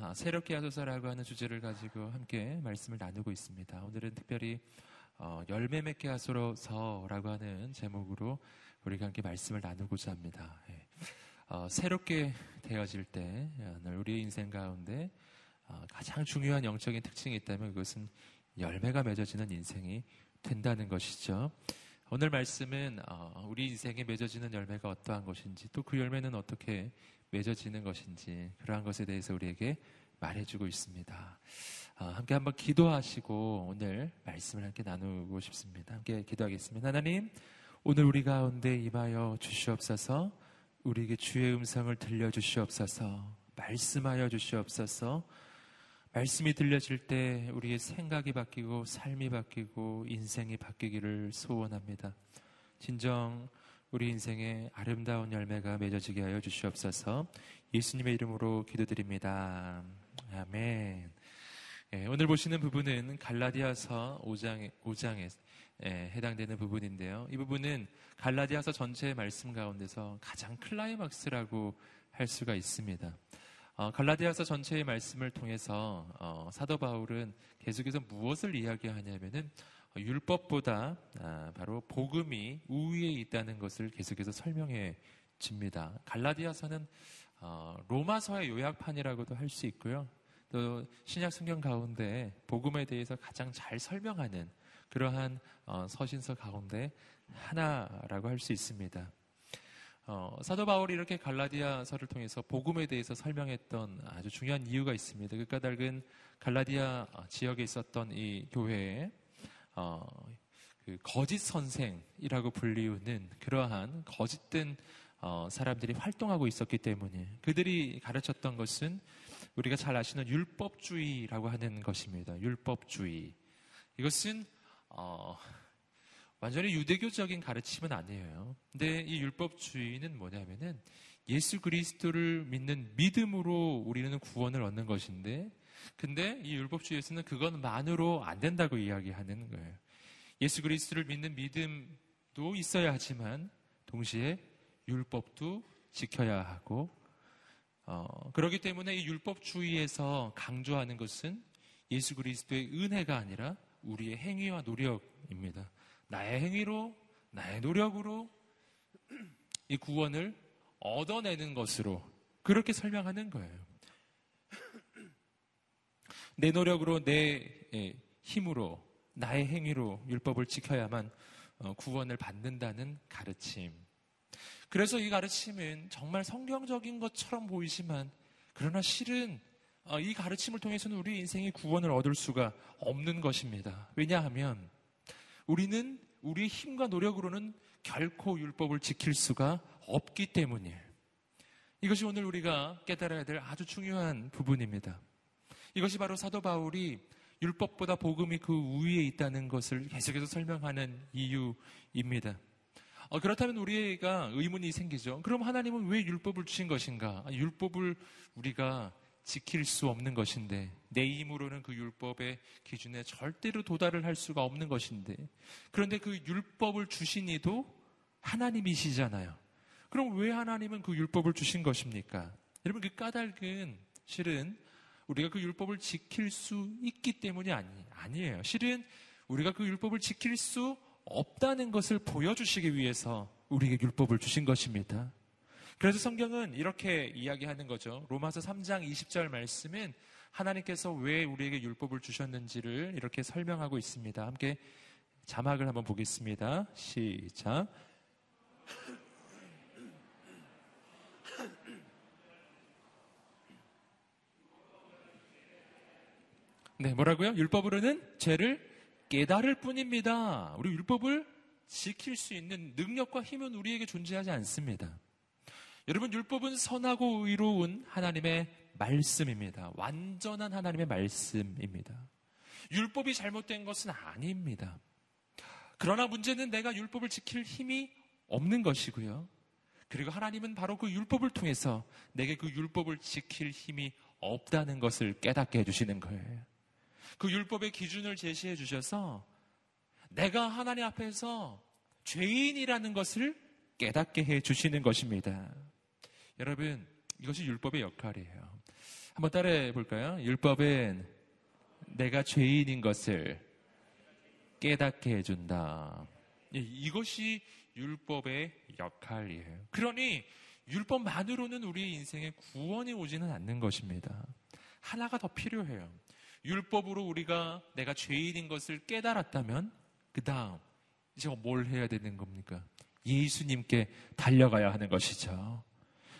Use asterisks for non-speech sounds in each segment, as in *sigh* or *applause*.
아, 새롭게 하소서라고 하는 주제를 가지고 함께 말씀을 나누고 있습니다. 오늘은 특별히 어, 열매 맺게 하소서라고 하는 제목으로 우리가 함께 말씀을 나누고자 합니다. 예. 어, 새롭게 되어질 때 우리의 인생 가운데 어, 가장 중요한 영적인 특징이 있다면 그것은 열매가 맺어지는 인생이 된다는 것이죠. 오늘 말씀은 어, 우리 인생에 맺어지는 열매가 어떠한 것인지 또 그 열매는 어떻게 맺어지는 것인지 그러한 것에 대해서 우리에게 말해주고 있습니다. 어, 함께 한번 기도하시고 오늘 말씀을 함께 나누고 싶습니다. 함께 기도하겠습니다. 하나님, 오늘 우리 가운데 임하여 주시옵소서 우리에게 주의 음성을 들려주시옵소서 말씀하여 주시옵소서 말씀이 들려질 때 우리의 생각이 바뀌고 삶이 바뀌고 인생이 바뀌기를 소원합니다. 진정 우리 인생에 아름다운 열매가 맺어지게 하여 주시옵소서 예수님의 이름으로 기도드립니다. 아멘. 예, 오늘 보시는 부분은 갈라디아서 5장, 5장에 예, 해당되는 부분인데요. 이 부분은 갈라디아서 전체의 말씀 가운데서 가장 클라이막스라고 할 수가 있습니다. 어, 갈라디아서 전체의 말씀을 통해서 어, 사도 바울은 계속해서 무엇을 이야기하냐면은 어, 율법보다 아, 바로 복음이 우위에 있다는 것을 계속해서 설명해 줍니다. 갈라디아서는 어, 로마서의 요약판이라고도 할 수 있고요. 또 신약 성경 가운데 복음에 대해서 가장 잘 설명하는 그러한 어, 서신서 가운데 하나라고 할 수 있습니다. 어, 사도 바울이 이렇게 갈라디아서를 통해서 복음에 대해서 설명했던 아주 중요한 이유가 있습니다. 그 까닭은 갈라디아 지역에 있었던 이 교회에 어, 그 거짓 선생이라고 불리우는 그러한 거짓된 어, 사람들이 활동하고 있었기 때문에 그들이 가르쳤던 것은 우리가 잘 아시는 율법주의라고 하는 것입니다. 율법주의. 이것은 어, 완전히 유대교적인 가르침은 아니에요. 근데 이 율법주의는 뭐냐면은 예수 그리스도를 믿는 믿음으로 우리는 구원을 얻는 것인데, 근데 이 율법주의에서는 그것만으로 안 된다고 이야기하는 거예요. 예수 그리스도를 믿는 믿음도 있어야 하지만, 동시에 율법도 지켜야 하고, 어, 그렇기 때문에 이 율법주의에서 강조하는 것은 예수 그리스도의 은혜가 아니라 우리의 행위와 노력입니다. 나의 행위로, 나의 노력으로 이 구원을 얻어내는 것으로 그렇게 설명하는 거예요. 내 노력으로, 내 예, 힘으로, 나의 행위로 율법을 지켜야만 어, 구원을 받는다는 가르침. 그래서 이 가르침은 정말 성경적인 것처럼 보이지만, 그러나 실은 어, 이 가르침을 통해서는 우리 인생의 구원을 얻을 수가 없는 것입니다. 왜냐하면 우리는 우리의 힘과 노력으로는 결코 율법을 지킬 수가 없기 때문이에요. 이것이 오늘 우리가 깨달아야 될 아주 중요한 부분입니다. 이것이 바로 사도 바울이 율법보다 복음이 그 우위에 있다는 것을 계속해서 설명하는 이유입니다. 어, 그렇다면 우리가 의문이 생기죠. 그럼 하나님은 왜 율법을 주신 것인가? 율법을 우리가 지킬 수 없는 것인데 내 힘으로는 그 율법의 기준에 절대로 도달을 할 수가 없는 것인데 그런데 그 율법을 주신 이도 하나님이시잖아요. 그럼 왜 하나님은 그 율법을 주신 것입니까? 여러분 그 까닭은 실은 우리가 그 율법을 지킬 수 있기 때문이 아니, 아니에요. 실은 우리가 그 율법을 지킬 수 없다는 것을 보여주시기 위해서 우리에게 율법을 주신 것입니다. 그래서 성경은 이렇게 이야기하는 거죠. 로마서 3장 20절 말씀은 하나님께서 왜 우리에게 율법을 주셨는지를 이렇게 설명하고 있습니다. 함께 자막을 한번 보겠습니다. 시작. 네, 뭐라고요? 율법으로는 죄를 깨달을 뿐입니다. 우리 율법을 지킬 수 있는 능력과 힘은 우리에게 존재하지 않습니다. 여러분, 율법은 선하고 의로운 하나님의 말씀입니다. 완전한 하나님의 말씀입니다. 율법이 잘못된 것은 아닙니다. 그러나 문제는 내가 율법을 지킬 힘이 없는 것이고요. 그리고 하나님은 바로 그 율법을 통해서 내게 그 율법을 지킬 힘이 없다는 것을 깨닫게 해주시는 거예요. 그 율법의 기준을 제시해 주셔서 내가 하나님 앞에서 죄인이라는 것을 깨닫게 해 주시는 것입니다. 여러분, 이것이 율법의 역할이에요. 한번 따라해 볼까요? 율법은 내가 죄인인 것을 깨닫게 해준다. 예, 이것이 율법의 역할이에요. 그러니 율법만으로는 우리의 인생에 구원이 오지는 않는 것입니다. 하나가 더 필요해요. 율법으로 우리가 내가 죄인인 것을 깨달았다면 그 다음 이제 뭘 해야 되는 겁니까? 예수님께 달려가야 하는 것이죠.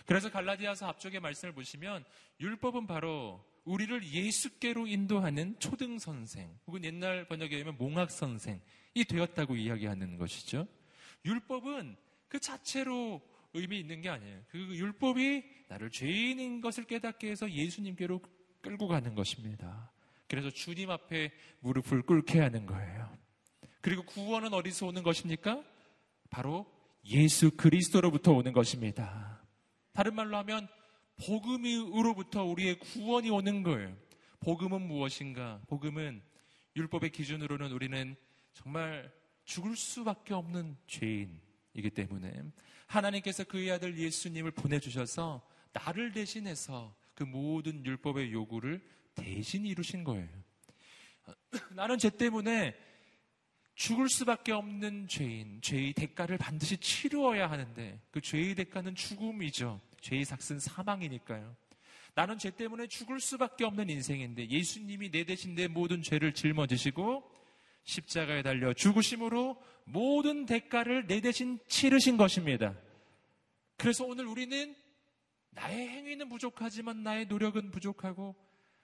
그래서 갈라디아서 앞쪽의 말씀을 보시면 율법은 바로 우리를 예수께로 인도하는 초등 선생 혹은 옛날 번역에 의하면 몽학 선생이 되었다고 이야기하는 것이죠. 율법은 그 자체로 의미 있는 게 아니에요. 그 율법이 나를 죄인인 것을 깨닫게 해서 예수님께로 끌고 가는 것입니다. 그래서 주님 앞에 무릎을 꿇게 하는 거예요. 그리고 구원은 어디서 오는 것입니까? 바로 예수 그리스도로부터 오는 것입니다. 다른 말로 하면 복음으로부터 우리의 구원이 오는 거예요. 복음은 무엇인가? 복음은 율법의 기준으로는 우리는 정말 죽을 수밖에 없는 죄인이기 때문에 하나님께서 그의 아들 예수님을 보내주셔서 나를 대신해서 그 모든 율법의 요구를 대신 이루신 거예요. 나는 죄 때문에 죽을 수밖에 없는 죄인, 죄의 대가를 반드시 치루어야 하는데 그 죄의 대가는 죽음이죠. 죄의 삭은 사망이니까요. 나는 죄 때문에 죽을 수밖에 없는 인생인데 예수님이 내 대신 내 모든 죄를 짊어지시고 십자가에 달려 죽으심으로 모든 대가를 내 대신 치르신 것입니다. 그래서 오늘 우리는 나의 행위는 부족하지만 나의 노력은 부족하고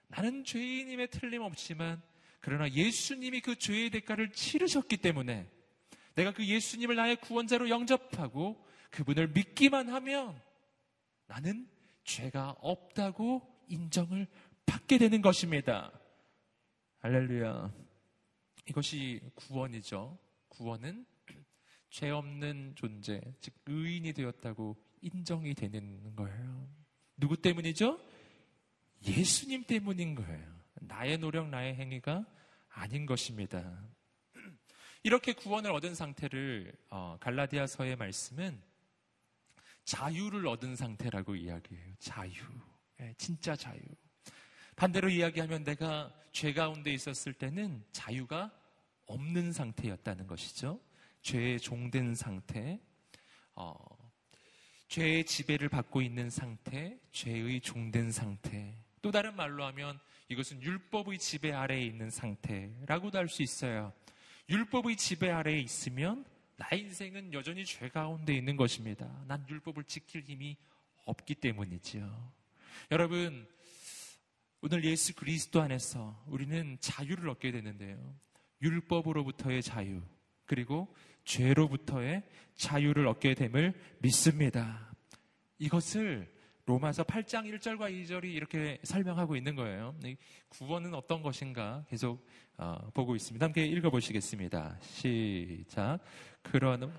나는 죄인임에 틀림없지만 그러나 예수님이 그 죄의 대가를 치르셨기 때문에 내가 그 예수님을 나의 구원자로 영접하고 그분을 믿기만 하면 나는 죄가 없다고 인정을 받게 되는 것입니다. 할렐루야. 이것이 구원이죠. 구원은 죄 없는 존재, 즉 의인이 되었다고 인정이 되는 거예요. 누구 때문이죠? 예수님 때문인 거예요. 나의 노력, 나의 행위가 아닌 것입니다. 이렇게 구원을 얻은 상태를 어, 갈라디아서의 말씀은 자유를 얻은 상태라고 이야기해요. 자유. 네, 진짜 자유. 반대로 이야기하면 내가 죄 가운데 있었을 때는 자유가 없는 상태였다는 것이죠. 죄에 종된 상태, 어, 죄의 지배를 받고 있는 상태, 죄의 종된 상태. 또 다른 말로 하면 이것은 율법의 지배 아래에 있는 상태라고도 할 수 있어요. 율법의 지배 아래에 있으면 나의 인생은 여전히 죄 가운데 있는 것입니다. 난 율법을 지킬 힘이 없기 때문이지요. 여러분, 오늘 예수 그리스도 안에서 우리는 자유를 얻게 되는데요. 율법으로부터의 자유, 그리고 죄로부터의 자유를 얻게 됨을 믿습니다. 이것을 로마서 8장 1절과 2절이 이렇게 설명하고 있는 거예요. 구원은 어떤 것인가 계속 어, 보고 있습니다. 함께 읽어보시겠습니다. 시작. 그러한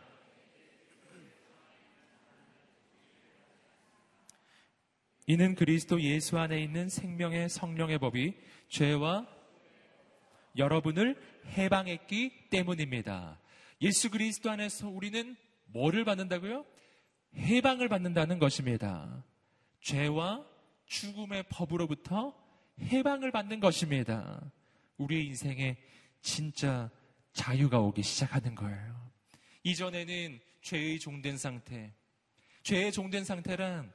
이는 그리스도 예수 안에 있는 생명의 성령의 법이 죄와 여러분을 해방했기 때문입니다. 예수 그리스도 안에서 우리는 뭐를 받는다고요? 해방을 받는다는 것입니다. 죄와 죽음의 법으로부터 해방을 받는 것입니다. 우리의 인생에 진짜 자유가 오기 시작하는 거예요. 이전에는 죄의 종된 상태, 죄의 종된 상태란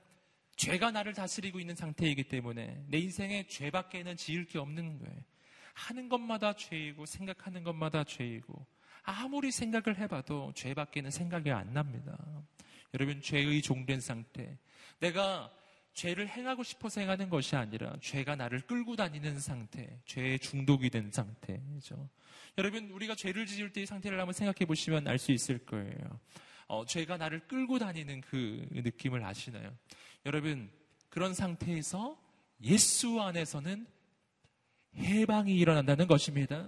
죄가 나를 다스리고 있는 상태이기 때문에 내 인생에 죄밖에는 지을 게 없는 거예요. 하는 것마다 죄이고 생각하는 것마다 죄이고 아무리 생각을 해봐도 죄밖에는 생각이 안 납니다. 여러분 죄의 종된 상태. 내가 죄를 행하고 싶어서 행하는 것이 아니라 죄가 나를 끌고 다니는 상태, 죄에 중독이 된 상태죠. 여러분 우리가 죄를 지을 때의 상태를 한번 생각해 보시면 알 수 있을 거예요. 어, 죄가 나를 끌고 다니는 그 느낌을 아시나요? 여러분 그런 상태에서 예수 안에서는 해방이 일어난다는 것입니다.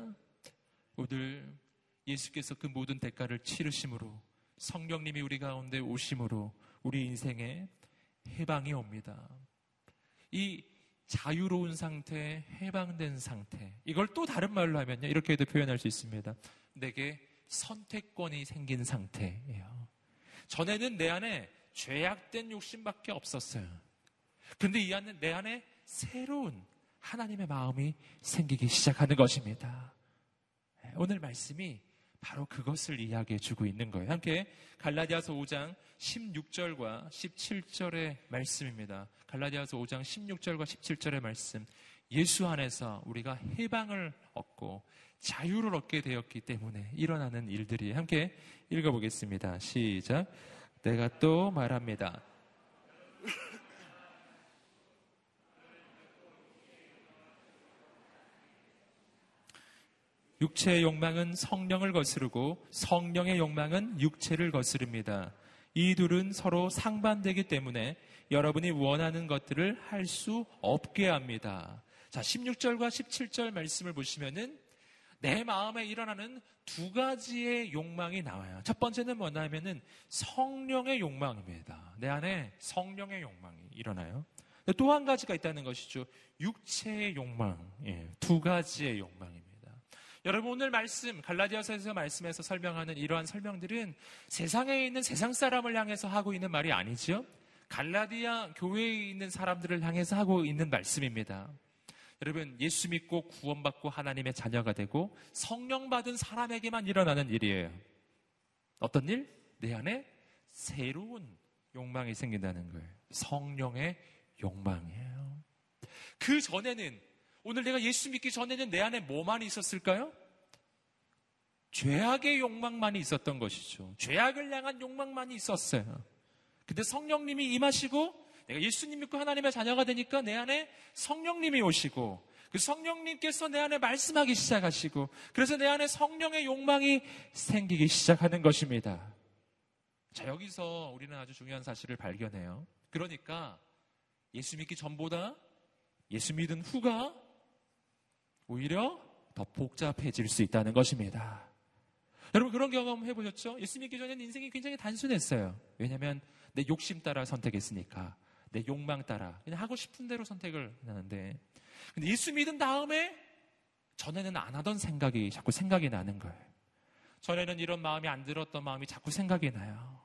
오늘 예수께서 그 모든 대가를 치르심으로 성령님이 우리 가운데 오심으로 우리 인생에 해방이 옵니다. 이 자유로운 상태, 해방된 상태. 이걸 또 다른 말로 하면요. 이렇게도 표현할 수 있습니다. 내게 선택권이 생긴 상태예요. 전에는 내 안에 죄악된 욕심밖에 없었어요. 근데 이 안에 내 안에 새로운 하나님의 마음이 생기기 시작하는 것입니다. 예, 오늘 말씀이 바로 그것을 이야기해 주고 있는 거예요. 함께 갈라디아서 5장 16절과 17절의 말씀입니다. 갈라디아서 5장 16절과 17절의 말씀. 예수 안에서 우리가 해방을 얻고 자유를 얻게 되었기 때문에 일어나는 일들이 함께 읽어보겠습니다. 시작. 내가 또 말합니다. 육체의 욕망은 성령을 거스르고 성령의 욕망은 육체를 거스릅니다. 이 둘은 서로 상반되기 때문에 여러분이 원하는 것들을 할 수 없게 합니다. 자, 16절과 17절 말씀을 보시면은 내 마음에 일어나는 두 가지의 욕망이 나와요. 첫 번째는 뭐냐면은 성령의 욕망입니다. 내 안에 성령의 욕망이 일어나요. 또 한 가지가 있다는 것이죠. 육체의 욕망. 예, 두 가지의 욕망입니다. 여러분 오늘 말씀 갈라디아서에서 말씀에서 설명하는 이러한 설명들은 세상에 있는 세상 사람을 향해서 하고 있는 말이 아니죠. 갈라디아 교회에 있는 사람들을 향해서 하고 있는 말씀입니다. 여러분 예수 믿고 구원받고 하나님의 자녀가 되고 성령 받은 사람에게만 일어나는 일이에요. 어떤 일? 내 안에 새로운 욕망이 생긴다는 거예요. 성령의 욕망이에요. 그 전에는 오늘 내가 예수 믿기 전에는 내 안에 뭐만 있었을까요? 죄악의 욕망만이 있었던 것이죠. 죄악을 향한 욕망만이 있었어요. 근데 성령님이 임하시고 내가 예수님 믿고 하나님의 자녀가 되니까 내 안에 성령님이 오시고 그 성령님께서 내 안에 말씀하기 시작하시고 그래서 내 안에 성령의 욕망이 생기기 시작하는 것입니다. 자, 여기서 우리는 아주 중요한 사실을 발견해요. 그러니까 예수 믿기 전보다 예수 믿은 후가 오히려 더 복잡해질 수 있다는 것입니다. 여러분 그런 경험 해보셨죠? 예수 믿기 전에는 인생이 굉장히 단순했어요. 왜냐하면 내 욕심 따라 선택했으니까 내 욕망 따라 그냥 하고 싶은 대로 선택을 하는데 근데 예수 믿은 다음에 전에는 안 하던 생각이 자꾸 생각이 나는 거예요. 전에는 이런 마음이 안 들었던 마음이 자꾸 생각이 나요.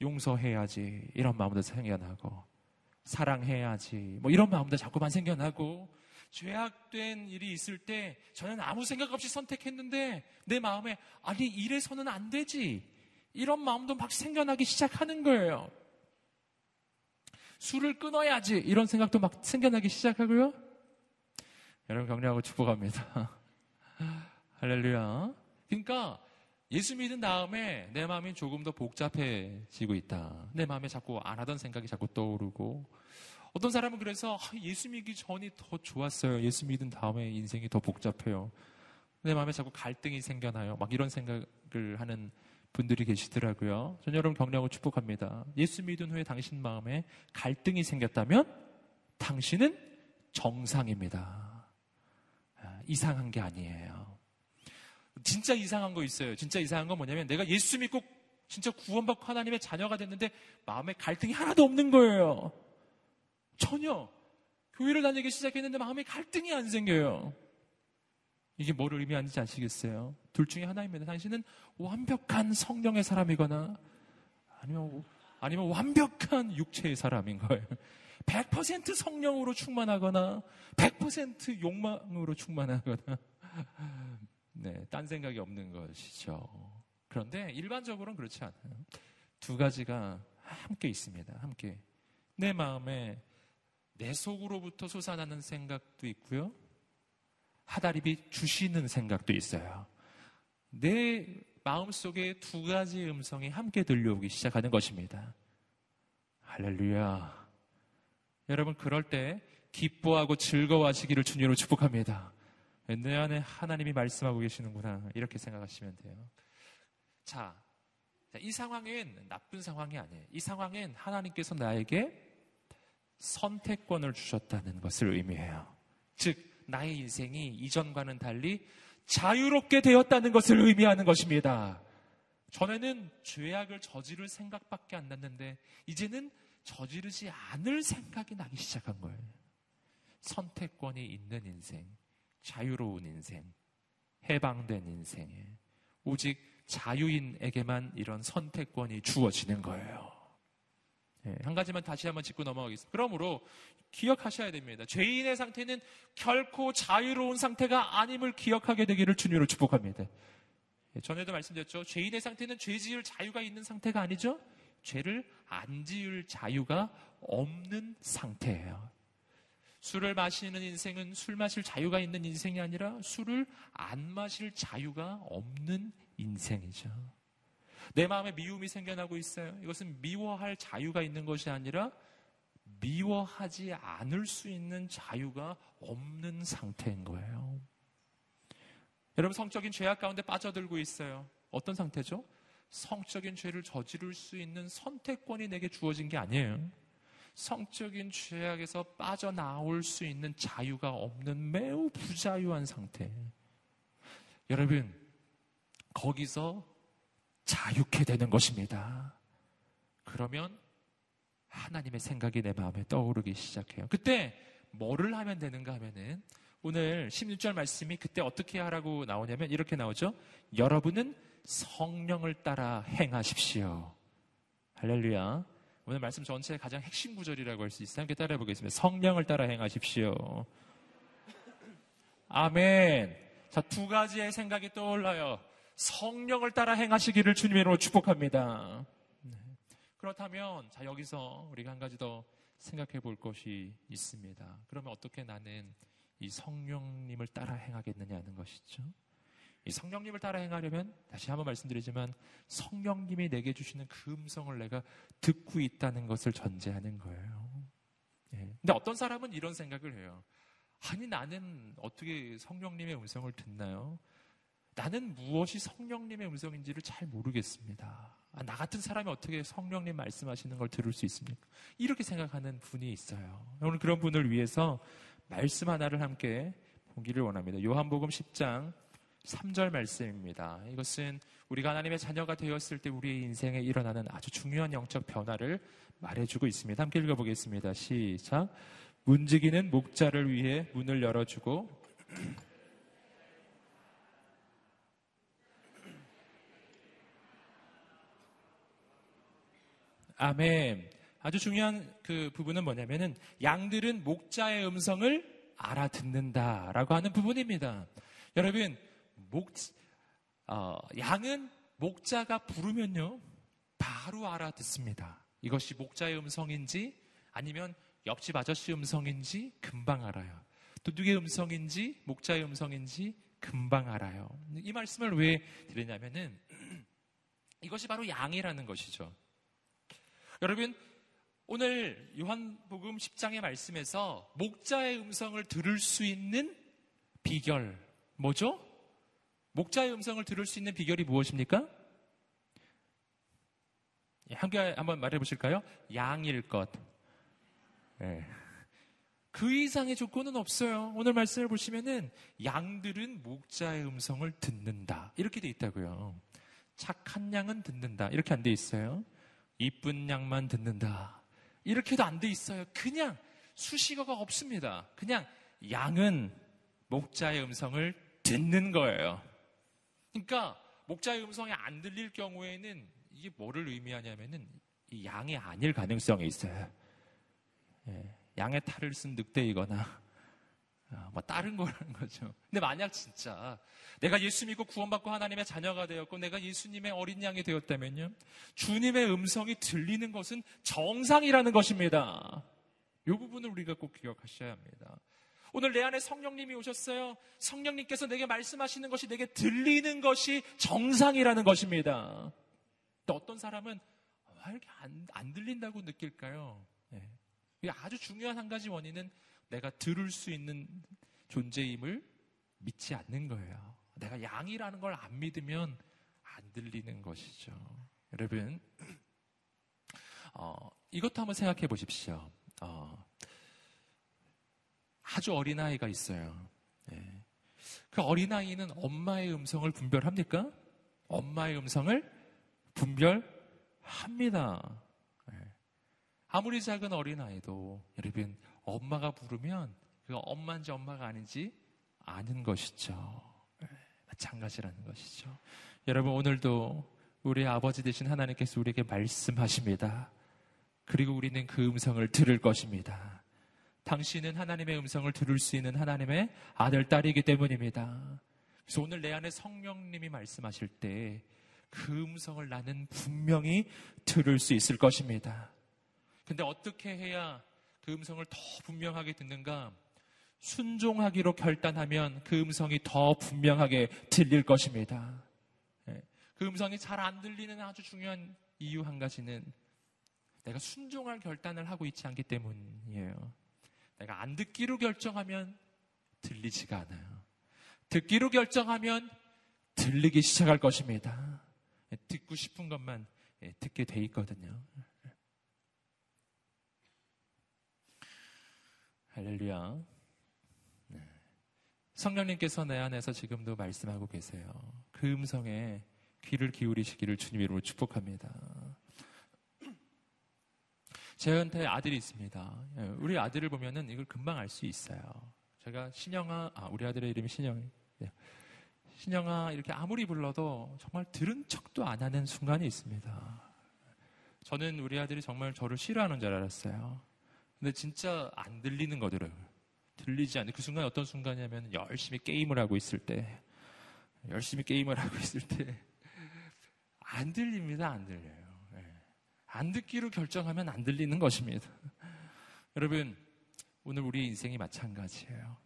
용서해야지 이런 마음도 생겨나고 사랑해야지 뭐 이런 마음도 자꾸만 생겨나고 죄악된 일이 있을 때 저는 아무 생각 없이 선택했는데 내 마음에 아니 이래서는 안 되지 이런 마음도 막 생겨나기 시작하는 거예요. 술을 끊어야지 이런 생각도 막 생겨나기 시작하고요. 여러분 격려하고 축복합니다. *laughs* 할렐루야. 그러니까 예수 믿은 다음에 내 마음이 조금 더 복잡해지고 있다. 내 마음에 자꾸 안 하던 생각이 자꾸 떠오르고 어떤 사람은 그래서 아, 예수 믿기 전이 더 좋았어요. 예수 믿은 다음에 인생이 더 복잡해요. 내 마음에 자꾸 갈등이 생겨나요. 막 이런 생각을 하는 분들이 계시더라고요. 전 여러분 격려하고 축복합니다. 예수 믿은 후에 당신 마음에 갈등이 생겼다면 당신은 정상입니다. 아, 이상한 게 아니에요. 진짜 이상한 거 있어요. 진짜 이상한 건 뭐냐면 내가 예수 믿고 진짜 구원받고 하나님의 자녀가 됐는데 마음에 갈등이 하나도 없는 거예요. 전혀 교회를 다니기 시작했는데 마음에 갈등이 안 생겨요. 이게 뭐를 의미하는지 아시겠어요? 둘 중에 하나입니다. 당신은 완벽한 성령의 사람이거나 아니면 아니면 완벽한 육체의 사람인 거예요. 100% 성령으로 충만하거나 100% 욕망으로 충만하거나 네, 딴 생각이 없는 것이죠. 그런데 일반적으로는 그렇지 않아요. 두 가지가 함께 있습니다. 함께 내 마음에 내 속으로부터 솟아나는 생각도 있고요. 하다립이 주시는 생각도 있어요. 내 마음속에 두 가지 음성이 함께 들려오기 시작하는 것입니다. 할렐루야. 여러분, 그럴 때 기뻐하고 즐거워하시기를 주님으로 축복합니다. 내 안에 하나님이 말씀하고 계시는구나. 이렇게 생각하시면 돼요. 자, 이 상황엔 나쁜 상황이 아니에요. 이 상황엔 하나님께서 나에게 선택권을 주셨다는 것을 의미해요. 즉, 나의 인생이 이전과는 달리 자유롭게 되었다는 것을 의미하는 것입니다. 전에는 죄악을 저지를 생각밖에 안 났는데, 이제는 저지르지 않을 생각이 나기 시작한 거예요. 선택권이 있는 인생, 자유로운 인생, 해방된 인생에 오직 자유인에게만 이런 선택권이 주어지는 거예요. 예, 한 가지만 다시 한번 짚고 넘어가겠습니다. 그러므로 기억하셔야 됩니다. 죄인의 상태는 결코 자유로운 상태가 아님을 기억하게 되기를 주님으로 축복합니다. 예, 전에도 말씀드렸죠. 죄인의 상태는 죄 지을 자유가 있는 상태가 아니죠. 죄를 안 지을 자유가 없는 상태예요. 술을 마시는 인생은 술 마실 자유가 있는 인생이 아니라 술을 안 마실 자유가 없는 인생이죠. 내 마음에 미움이 생겨나고 있어요. 이것은 미워할 자유가 있는 것이 아니라 미워하지 않을 수 있는 자유가 없는 상태인 거예요. 여러분, 성적인 죄악 가운데 빠져들고 있어요. 어떤 상태죠? 성적인 죄를 저지를 수 있는 선택권이 내게 주어진 게 아니에요. 성적인 죄악에서 빠져나올 수 있는 자유가 없는 매우 부자유한 상태. 여러분, 거기서 자유케 되는 것입니다. 그러면 하나님의 생각이 내 마음에 떠오르기 시작해요. 그때 뭐를 하면 되는가 하면은 오늘 16절 말씀이 그때 어떻게 하라고 나오냐면 이렇게 나오죠. 여러분은 성령을 따라 행하십시오. 할렐루야. 오늘 말씀 전체의 가장 핵심 구절이라고 할 수 있어요. 함께 따라해 보겠습니다. 성령을 따라 행하십시오. 아멘. 자, 두 가지의 생각이 떠올라요. 성령을 따라 행하시기를 주님의 이름으로 축복합니다. 네. 그렇다면 자 여기서 우리가 한 가지 더 생각해 볼 것이 있습니다. 그러면 어떻게 나는 이 성령님을 따라 행하겠느냐는 것이죠. 이 성령님을 따라 행하려면 다시 한번 말씀드리지만 성령님이 내게 주시는 그 음성을 내가 듣고 있다는 것을 전제하는 거예요. 예. 근데 어떤 사람은 이런 생각을 해요. 아니 나는 어떻게 성령님의 음성을 듣나요? 나는 무엇이 성령님의 음성인지를 잘 모르겠습니다. 아, 나 같은 사람이 어떻게 성령님 말씀하시는 걸 들을 수 있습니까? 이렇게 생각하는 분이 있어요. 오늘 그런 분을 위해서 말씀 하나를 함께 보기를 원합니다. 요한복음 10장 3절 말씀입니다. 이것은 우리가 하나님의 자녀가 되었을 때 우리의 인생에 일어나는 아주 중요한 영적 변화를 말해주고 있습니다. 함께 읽어보겠습니다. 시작. 문지기는 목자를 위해 문을 열어주고 아멘. 아주 중요한 그 부분은 뭐냐면은 양들은 목자의 음성을 알아듣는다라고 하는 부분입니다. 여러분, 목, 어, 양은 목자가 부르면요, 바로 알아듣습니다. 이것이 목자의 음성인지 아니면 옆집 아저씨 음성인지 금방 알아요. 또 누구의 음성인지 목자의 음성인지 금방 알아요. 이 말씀을 왜 드리냐면은 *clears throat* 이것이 바로 양이라는 것이죠. 여러분, 오늘 요한복음 10장의 말씀에서 목자의 음성을 들을 수 있는 비결, 뭐죠? 목자의 음성을 들을 수 있는 비결이 무엇입니까? 예, 함께 한번 말해 보실까요? 양일 것. 네. 그 이상의 조건은 없어요. 오늘 말씀을 보시면은 양들은 목자의 음성을 듣는다. 이렇게 돼 있다고요. 착한 양은 듣는다. 이렇게 안 돼 있어요. 이쁜 양만 듣는다. 이렇게도 안 돼 있어요. 그냥 수식어가 없습니다. 그냥 양은 목자의 음성을 듣는 거예요. 그러니까 목자의 음성이 안 들릴 경우에는 이게 뭐를 의미하냐면은 이 양이 아닐 가능성이 있어요. 예, 양의 탈을 쓴 늑대이거나 아, 뭐 다른 거라는 거죠. 근데 만약 진짜 내가 예수 믿고 구원받고 하나님의 자녀가 되었고 내가 예수님의 어린 양이 되었다면요. 주님의 음성이 들리는 것은 정상이라는 것입니다. 이 부분을 우리가 꼭 기억하셔야 합니다. 오늘 내 안에 성령님이 오셨어요. 성령님께서 내게 말씀하시는 것이 내게 들리는 것이 정상이라는 것입니다. 또 어떤 사람은 왜 이렇게 안, 안 들린다고 느낄까요? 네. 아주 중요한 한 가지 원인은 내가 들을 수 있는 존재임을 믿지 않는 거예요. 내가 양이라는 걸 안 믿으면 안 들리는 것이죠. 여러분, 어, 이것도 한번 생각해 보십시오. 어, 아주 어린아이가 있어요. 네. 그 어린아이는 엄마의 음성을 분별합니까? 엄마의 음성을 분별합니다. 네. 아무리 작은 어린아이도 여러분 엄마가 부르면 그 엄마인지 엄마가 아닌지 아는 것이죠. 네, 마찬가지라는 것이죠. 여러분 오늘도 우리 아버지 되신 하나님께서 우리에게 말씀하십니다. 그리고 우리는 그 음성을 들을 것입니다. 당신은 하나님의 음성을 들을 수 있는 하나님의 아들, 딸이기 때문입니다. 그래서 오늘 내 안에 성령님이 말씀하실 때 그 음성을 나는 분명히 들을 수 있을 것입니다. 근데 어떻게 해야 그 음성을 더 분명하게 듣는가? 순종하기로 결단하면 그 음성이 더 분명하게 들릴 것입니다. 예. 그 음성이 잘 안 들리는 아주 중요한 이유 한 가지는 내가 순종할 결단을 하고 있지 않기 때문이에요. 내가 안 듣기로 결정하면 들리지가 않아요. 듣기로 결정하면 들리기 시작할 것입니다. 예, 듣고 싶은 것만 예, 듣게 돼 있거든요. 할렐루야. 네. 성령님께서 내 안에서 지금도 말씀하고 계세요. 그 음성에 귀를 기울이시기를 주님 이름으로 축복합니다. 저한테 아들이 있습니다. 예, 우리 아들을 보면은 이걸 금방 알 수 있어요. 제가 신영아, 아, 우리 아들의 이름이 신영. 네. 신영아 이렇게 아무리 불러도 정말 들은 척도 안 하는 순간이 있습니다. 저는 우리 아들이 정말 저를 싫어하는 줄 알았어요. 근데 진짜 안 들리는 거더라고요. 들리지 않는 그 순간 어떤 순간이냐면 열심히 게임을 하고 있을 때 열심히 게임을 하고 있을 때 안 들립니다. 안 들려요. 네. 안 듣기로 결정하면 안 들리는 것입니다. 여러분 오늘 우리 인생이 마찬가지예요.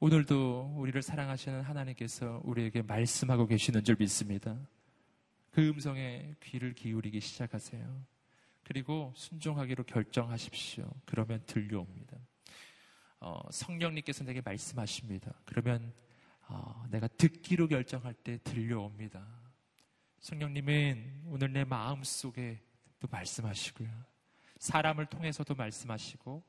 오늘도 우리를 사랑하시는 하나님께서 우리에게 말씀하고 계시는 줄 믿습니다. 그 음성에 귀를 기울이기 시작하세요. 그리고 순종하기로 결정하십시오. 그러면 들려옵니다. 어, 성령님께서 내게 말씀하십니다. 그러면 어, 내가 듣기로 결정할 때 들려옵니다. 성령님은 오늘 내 마음 속에 또 말씀하시고요. 사람을 통해서도 말씀하시고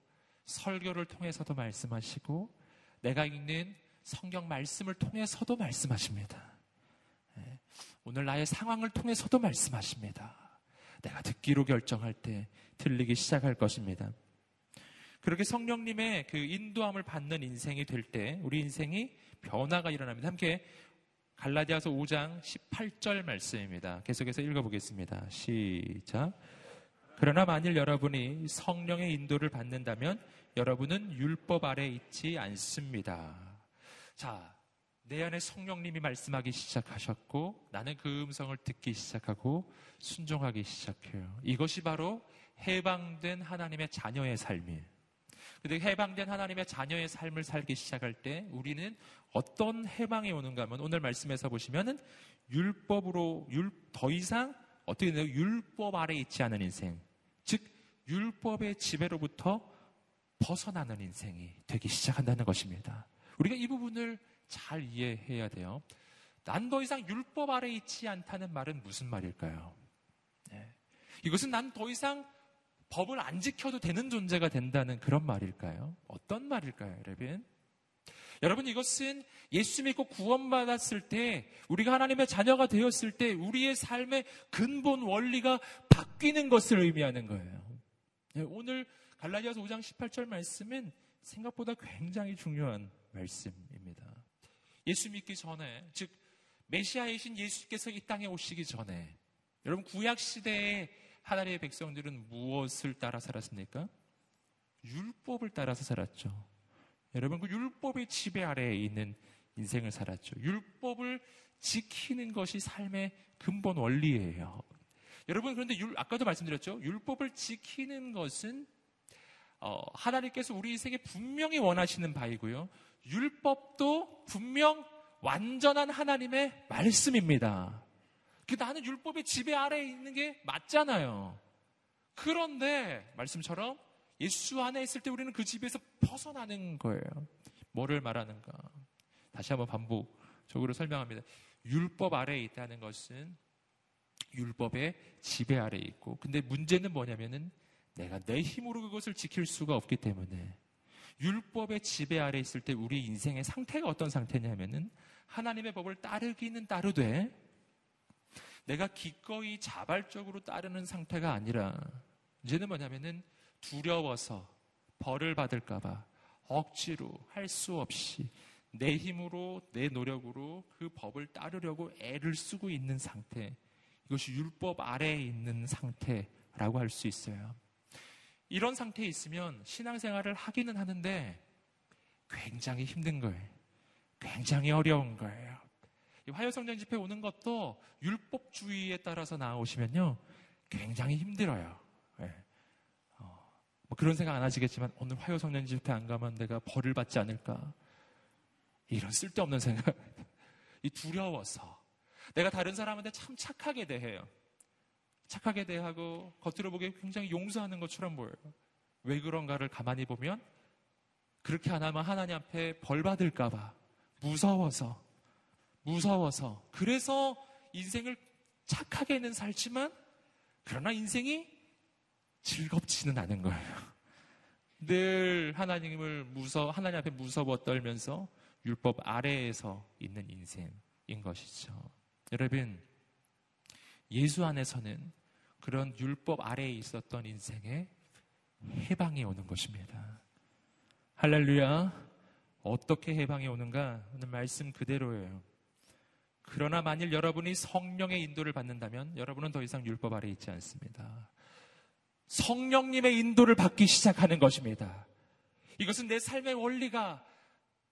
설교를 통해서도 말씀하시고 내가 읽는 성경 말씀을 통해서도 말씀하십니다. 예, 오늘 나의 상황을 통해서도 말씀하십니다. 내가 듣기로 결정할 때 들리기 시작할 것입니다. 그렇게 성령님의 그 인도함을 받는 인생이 될 때 우리 인생이 변화가 일어납니다. 함께 갈라디아서 5장 18절 말씀입니다. 계속해서 읽어보겠습니다. 시작. 그러나 만일 여러분이 성령의 인도를 받는다면 여러분은 율법 아래 있지 않습니다. 자, 내 안에 성령님이 말씀하기 시작하셨고 나는 그 음성을 듣기 시작하고 순종하기 시작해요. 이것이 바로 해방된 하나님의 자녀의 삶이에요. 근데 해방된 하나님의 자녀의 삶을 살기 시작할 때 우리는 어떤 해방이 오는가 하면 오늘 말씀에서 보시면은 율법으로 율, 더 이상 어떻게 되나요? 율법 아래 있지 않은 인생. 즉, 율법의 지배로부터 벗어나는 인생이 되기 시작한다는 것입니다. 우리가 이 부분을 잘 이해해야 돼요. 난 더 이상 율법 아래 있지 않다는 말은 무슨 말일까요? 네. 이것은 난 더 이상 법을 안 지켜도 되는 존재가 된다는 그런 말일까요? 어떤 말일까요, 여러분? 여러분, 이것은 예수 믿고 구원받았을 때, 우리가 하나님의 자녀가 되었을 때, 우리의 삶의 근본 원리가 바뀌는 것을 의미하는 거예요. 네, 오늘 갈라디아서 5장 18절 말씀은 생각보다 굉장히 중요한 말씀입니다. 예수 믿기 전에, 즉, 메시아이신 예수께서 이 땅에 오시기 전에, 여러분, 구약시대에 하나님의 백성들은 무엇을 따라 살았습니까? 율법을 따라서 살았죠. 여러분, 그 율법의 지배 아래에 있는 인생을 살았죠. 율법을 지키는 것이 삶의 근본 원리예요. 여러분, 그런데 율, 아까도 말씀드렸죠. 율법을 지키는 것은 어, 하나님께서 우리 인생에 분명히 원하시는 바이고요. 율법도 분명 완전한 하나님의 말씀입니다. 그 나는 율법의 지배 아래에 있는 게 맞잖아요. 그런데 말씀처럼 예수 안에 있을 때 우리는 그 집에서 벗어나는 거예요. 뭐를 말하는가? 다시 한번 반복적으로 설명합니다. 율법 아래에 있다는 것은 율법의 지배 아래에 있고, 근데 문제는 뭐냐면은 내가 내 힘으로 그것을 지킬 수가 없기 때문에 율법의 지배 아래 있을 때 우리 인생의 상태가 어떤 상태냐면은 하나님의 법을 따르기는 따르되 내가 기꺼이 자발적으로 따르는 상태가 아니라 이제는 뭐냐면은 두려워서 벌을 받을까봐 억지로 할 수 없이 내 힘으로 내 노력으로 그 법을 따르려고 애를 쓰고 있는 상태 이것이 율법 아래에 있는 상태라고 할 수 있어요. 이런 상태에 있으면 신앙생활을 하기는 하는데 굉장히 힘든 거예요. 굉장히 어려운 거예요. 화요성령 집회 오는 것도 율법주의에 따라서 나오시면요. 굉장히 힘들어요. 네. 어, 뭐 그런 생각 안 하시겠지만 오늘 화요성령 집회 안 가면 내가 벌을 받지 않을까. 이런 쓸데없는 생각. *laughs* 이 두려워서. 내가 다른 사람한테 참 착하게 대해요. 착하게 대하고 겉으로 보기에 굉장히 용서하는 것처럼 보여요. 왜 그런가를 가만히 보면 그렇게 안 하면 하나님 앞에 벌 받을까봐 무서워서 무서워서 그래서 인생을 착하게는 살지만 그러나 인생이 즐겁지는 않은 거예요. 늘 하나님을 무서 하나님 앞에 무서워 떨면서 율법 아래에서 있는 인생인 것이죠. 여러분 예수 안에서는 그런 율법 아래에 있었던 인생에 해방이 오는 것입니다. 할렐루야. 어떻게 해방이 오는가? 오늘 말씀 그대로예요. 그러나 만일 여러분이 성령의 인도를 받는다면 여러분은 더 이상 율법 아래에 있지 않습니다. 성령님의 인도를 받기 시작하는 것입니다. 이것은 내 삶의 원리가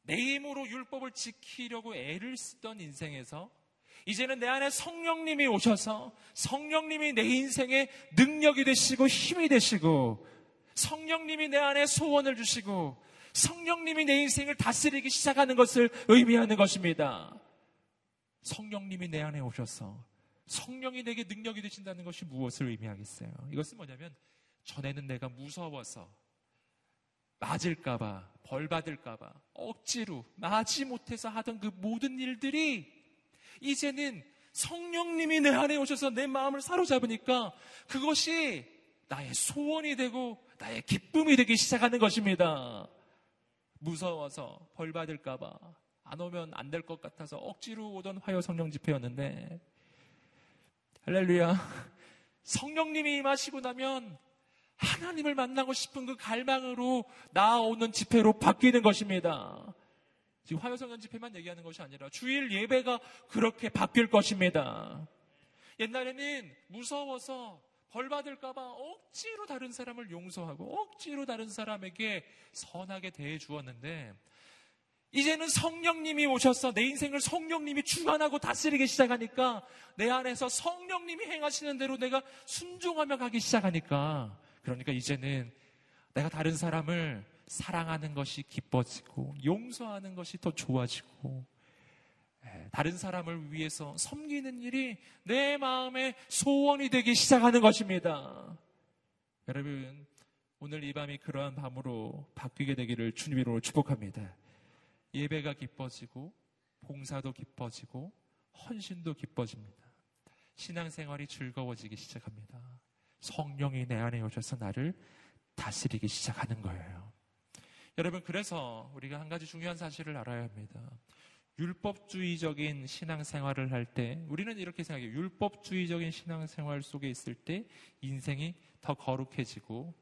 내 힘으로 율법을 지키려고 애를 쓰던 인생에서 이제는 내 안에 성령님이 오셔서 성령님이 내 인생의 능력이 되시고 힘이 되시고 성령님이 내 안에 소원을 주시고 성령님이 내 인생을 다스리기 시작하는 것을 의미하는 것입니다. 성령님이 내 안에 오셔서 성령이 내게 능력이 되신다는 것이 무엇을 의미하겠어요? 이것은 뭐냐면 전에는 내가 무서워서 맞을까봐, 벌 받을까봐, 억지로, 마지 못해서 하던 그 모든 일들이 이제는 성령님이 내 안에 오셔서 내 마음을 사로잡으니까 그것이 나의 소원이 되고 나의 기쁨이 되기 시작하는 것입니다. 무서워서 벌 받을까봐 안 오면 안 될 것 같아서 억지로 오던 화요 성령 집회였는데 할렐루야 성령님이 임하시고 나면 하나님을 만나고 싶은 그 갈망으로 나오는 집회로 바뀌는 것입니다. 지금 화요성년 집회만 얘기하는 것이 아니라 주일 예배가 그렇게 바뀔 것입니다. 옛날에는 무서워서 벌 받을까봐 억지로 다른 사람을 용서하고 억지로 다른 사람에게 선하게 대해 주었는데 이제는 성령님이 오셔서 내 인생을 성령님이 주관하고 다스리기 시작하니까 내 안에서 성령님이 행하시는 대로 내가 순종하며 가기 시작하니까 그러니까 이제는 내가 다른 사람을 사랑하는 것이 기뻐지고 용서하는 것이 더 좋아지고 예, 다른 사람을 위해서 섬기는 일이 내 마음의 소원이 되기 시작하는 것입니다. 여러분, 오늘 이 밤이 그러한 밤으로 바뀌게 되기를 주님으로 축복합니다. 예배가 기뻐지고, 봉사도 기뻐지고, 헌신도 기뻐집니다. 신앙생활이 즐거워지기 시작합니다. 성령이 내 안에 오셔서 나를 다스리기 시작하는 거예요. 여러분, 그래서 우리가 한 가지 중요한 사실을 알아야 합니다. 율법주의적인 신앙생활을 할 때 우리는 이렇게 생각해요. 율법주의적인 신앙생활 속에 있을 때 인생이 더 거룩해지고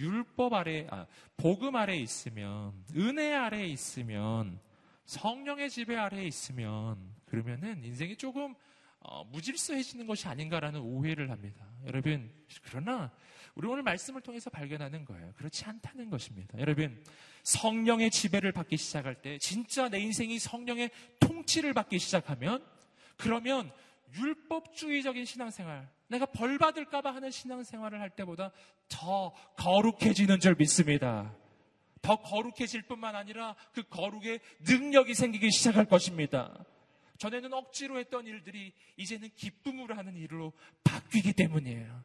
율법 아래, 아, 복음 아래 있으면, 은혜 아래 있으면, 성령의 지배 아래 있으면, 그러면은 인생이 조금 어, 무질서해지는 것이 아닌가라는 오해를 합니다. 여러분, 그러나 우리 오늘 말씀을 통해서 발견하는 거예요. 그렇지 않다는 것입니다. 여러분, 성령의 지배를 받기 시작할 때, 진짜 내 인생이 성령의 통치를 받기 시작하면, 그러면 율법주의적인 신앙생활, 내가 벌 받을까봐 하는 신앙생활을 할 때보다 더 거룩해지는 줄 믿습니다. 더 거룩해질 뿐만 아니라 그 거룩의 능력이 생기기 시작할 것입니다. 전에는 억지로 했던 일들이 이제는 기쁨으로 하는 일로 바뀌기 때문이에요.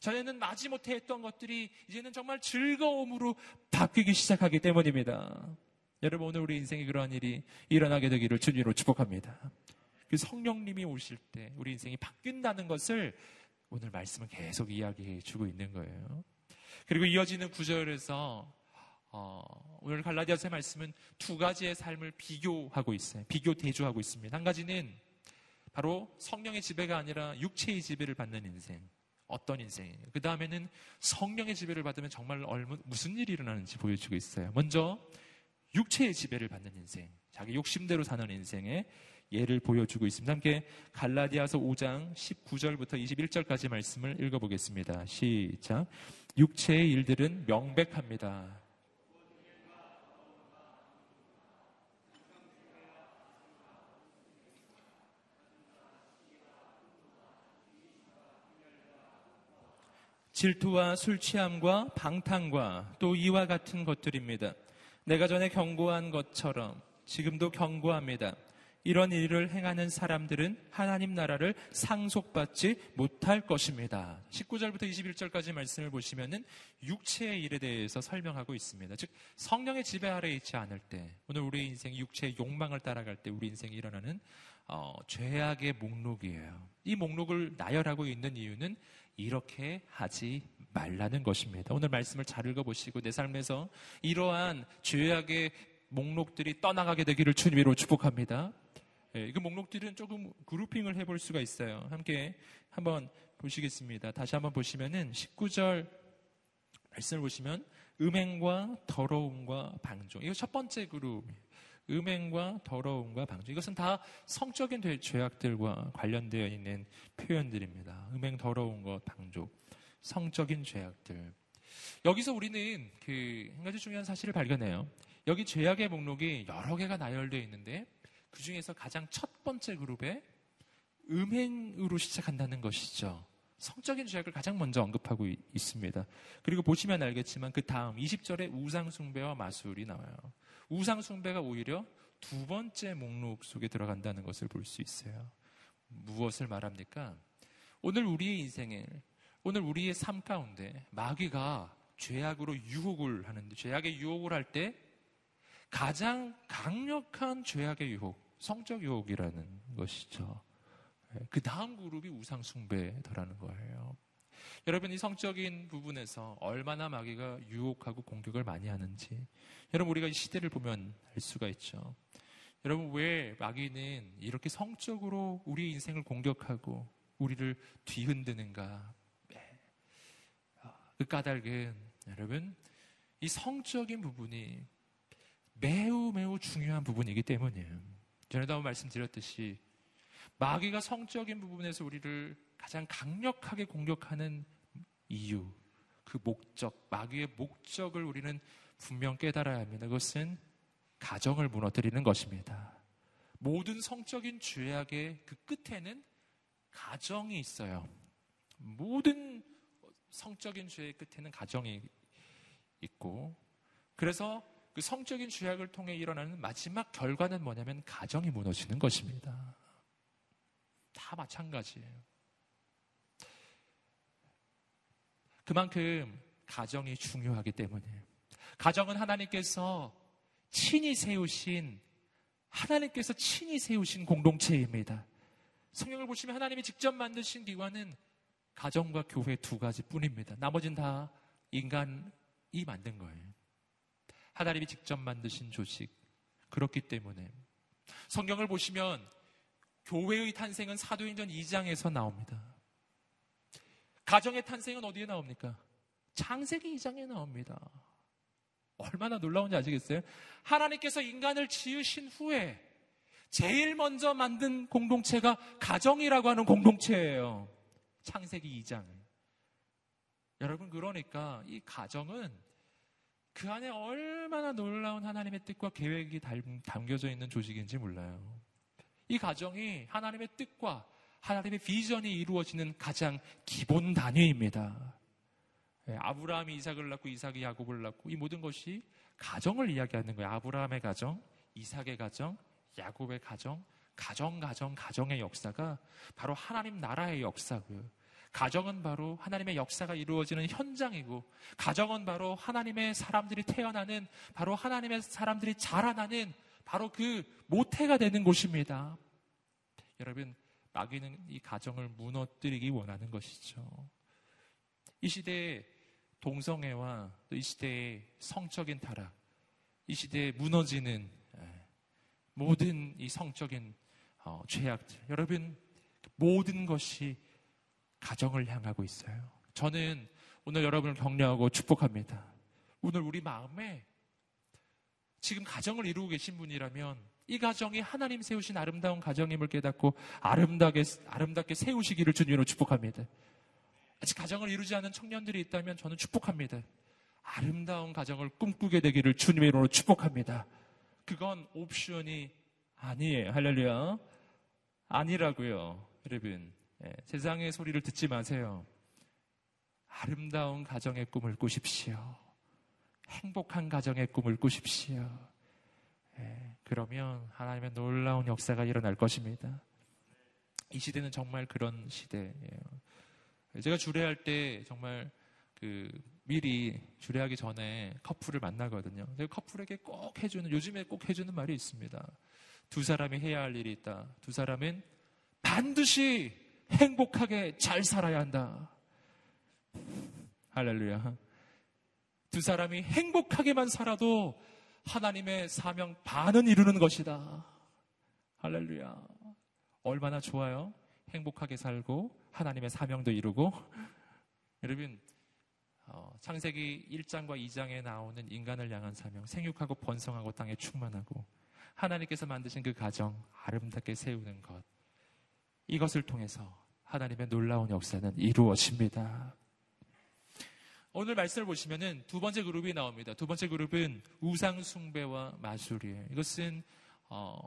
전에는 마지못해 했던 것들이 이제는 정말 즐거움으로 바뀌기 시작하기 때문입니다. 여러분 오늘 우리 인생에 그러한 일이 일어나게 되기를 주님으로 축복합니다. 그 성령님이 오실 때 우리 인생이 바뀐다는 것을 오늘 말씀은 계속 이야기해 주고 있는 거예요. 그리고 이어지는 구절에서 어, 오늘 갈라디아서의 말씀은 두 가지의 삶을 비교하고 있어요. 비교 대조하고 있습니다. 한 가지는 바로 성령의 지배가 아니라 육체의 지배를 받는 인생. 어떤 인생이에요. 그 다음에는 성령의 지배를 받으면 정말 얼마, 무슨 일이 일어나는지 보여주고 있어요. 먼저 육체의 지배를 받는 인생, 자기 욕심대로 사는 인생의 예를 보여주고 있습니다. 함께 갈라디아서 5장 19절부터 21절까지 말씀을 읽어보겠습니다. 시작. 육체의 일들은 명백합니다. 질투와 술 취함과 방탕과 또 이와 같은 것들입니다. 내가 전에 경고한 것처럼 지금도 경고합니다. 이런 일을 행하는 사람들은 하나님 나라를 상속받지 못할 것입니다. 19절부터 21절까지 말씀을 보시면은 육체의 일에 대해서 설명하고 있습니다. 즉 성령의 지배 아래 있지 않을 때 오늘 우리 인생 육체의 욕망을 따라갈 때 우리 인생이 일어나는 어, 죄악의 목록이에요. 이 목록을 나열하고 있는 이유는 이렇게 하지 말라는 것입니다. 오늘 말씀을 잘 읽어보시고 내 삶에서 이러한 죄악의 목록들이 떠나가게 되기를 주님으로 축복합니다. 예, 그 목록들은 조금 그룹핑을 해볼 수가 있어요. 함께 한번 보시겠습니다. 다시 한번 보시면은 19절 말씀을 보시면 음행과 더러움과 방종. 이거 첫 번째 그룹. 음행과 더러움과 방종. 이것은 다 성적인 죄악들과 관련되어 있는 표현들입니다. 음행, 더러운 것, 방종. 성적인 죄악들. 여기서 우리는 그 한 가지 중요한 사실을 발견해요. 여기 죄악의 목록이 여러 개가 나열되어 있는데 그 중에서 가장 첫 번째 그룹에 음행으로 시작한다는 것이죠. 성적인 죄악을 가장 먼저 언급하고 있습니다. 그리고 보시면 알겠지만 그 다음 20절에 우상숭배와 마술이 나와요. 우상숭배가 오히려 두 번째 목록 속에 들어간다는 것을 볼 수 있어요. 무엇을 말합니까? 오늘 우리의 인생에, 오늘 우리의 삶 가운데 마귀가 죄악으로 유혹을 하는데, 죄악의 유혹을 할 때 가장 강력한 죄악의 유혹, 성적 유혹이라는 것이죠. 그 다음 그룹이 우상숭배더라는 거예요. 여러분, 이 성적인 부분에서 얼마나 마귀가 유혹하고 공격을 많이 하는지, 여러분, 우리가 이 시대를 보면 알 수가 있죠. 여러분, 왜 마귀는 이렇게 성적으로 우리 인생을 공격하고 우리를 뒤흔드는가? 네. 그 까닭은, 여러분, 이 성적인 부분이 매우 매우 중요한 부분이기 때문이에요. 전에도 한번 말씀드렸듯이 마귀가 성적인 부분에서 우리를 가장 강력하게 공격하는 이유, 그 목적, 마귀의 목적을 우리는 분명 깨달아야 합니다. 그것은 가정을 무너뜨리는 것입니다. 모든 성적인 죄악의 그 끝에는 가정이 있어요. 모든 성적인 죄의 끝에는 가정이 있고, 그래서 그 성적인 죄악을 통해 일어나는 마지막 결과는 뭐냐면 가정이 무너지는 것입니다. 다 마찬가지예요. 그만큼 가정이 중요하기 때문에 가정은 하나님께서 친히 세우신 하나님께서 친히 세우신 공동체입니다. 성경을 보시면 하나님이 직접 만드신 기관은 가정과 교회 두 가지 뿐입니다. 나머지는 다 인간이 만든 거예요. 하나님이 직접 만드신 조직. 그렇기 때문에 성경을 보시면 교회의 탄생은 사도행전 2장에서 나옵니다. 가정의 탄생은 어디에 나옵니까? 창세기 2장에 나옵니다. 얼마나 놀라운지 아시겠어요? 하나님께서 인간을 지으신 후에 제일 먼저 만든 공동체가 가정이라고 하는 공동체예요. 창세기 2장. 여러분, 그러니까 이 가정은 그 안에 얼마나 놀라운 하나님의 뜻과 계획이 담겨져 있는 조직인지 몰라요. 이 가정이 하나님의 뜻과 하나님의 비전이 이루어지는 가장 기본 단위입니다. 예, 아브라함이 이삭을 낳고 이삭이 야곱을 낳고 이 모든 것이 가정을 이야기하는 거예요. 아브라함의 가정, 이삭의 가정, 야곱의 가정, 가정, 가정, 가정의 역사가 바로 하나님 나라의 역사고요. 가정은 바로 하나님의 역사가 이루어지는 현장이고, 가정은 바로 하나님의 사람들이 태어나는, 바로 하나님의 사람들이 자라나는, 바로 그 모태가 되는 곳입니다. 여러분, 마귀는 이 가정을 무너뜨리기 원하는 것이죠. 이 시대에 동성애와 또 이 시대의 성적인 타락, 이 시대에 무너지는 예, 모든 이 성적인 어, 죄악들, 여러분 모든 것이 가정을 향하고 있어요. 저는 오늘 여러분을 격려하고 축복합니다. 오늘 우리 마음에 지금 가정을 이루고 계신 분이라면 이 가정이 하나님 세우신 아름다운 가정임을 깨닫고 아름답게, 아름답게 세우시기를 주님으로 축복합니다. 아직 가정을 이루지 않은 청년들이 있다면 저는 축복합니다. 아름다운 가정을 꿈꾸게 되기를 주님의 이름으로 축복합니다. 그건 옵션이 아니에요. 할렐루야. 아니라고요. 여러분. 예, 세상의 소리를 듣지 마세요. 아름다운 가정의 꿈을 꾸십시오. 행복한 가정의 꿈을 꾸십시오. 예, 그러면 하나님의 놀라운 역사가 일어날 것입니다. 이 시대는 정말 그런 시대예요. 제가 주례할 때 정말 그 미리 주례하기 전에 커플을 만나거든요. 커플에게 꼭 해주는 요즘에 꼭 해주는 말이 있습니다. 두 사람이 해야 할 일이 있다. 두 사람은 반드시 행복하게 잘 살아야 한다. 할렐루야. 두 사람이 행복하게만 살아도 하나님의 사명 반은 이루는 것이다. 할렐루야. 얼마나 좋아요? 행복하게 살고 하나님의 사명도 이루고 여러분 어, 창세기 1장과 2장에 나오는 인간을 향한 사명 생육하고 번성하고 땅에 충만하고 하나님께서 만드신 그 가정 아름답게 세우는 것 이것을 통해서 하나님의 놀라운 역사는 이루어집니다. 오늘 말씀을 보시면은 두 번째 그룹이 나옵니다. 두 번째 그룹은 우상 숭배와 마술이에요. 이것은 어,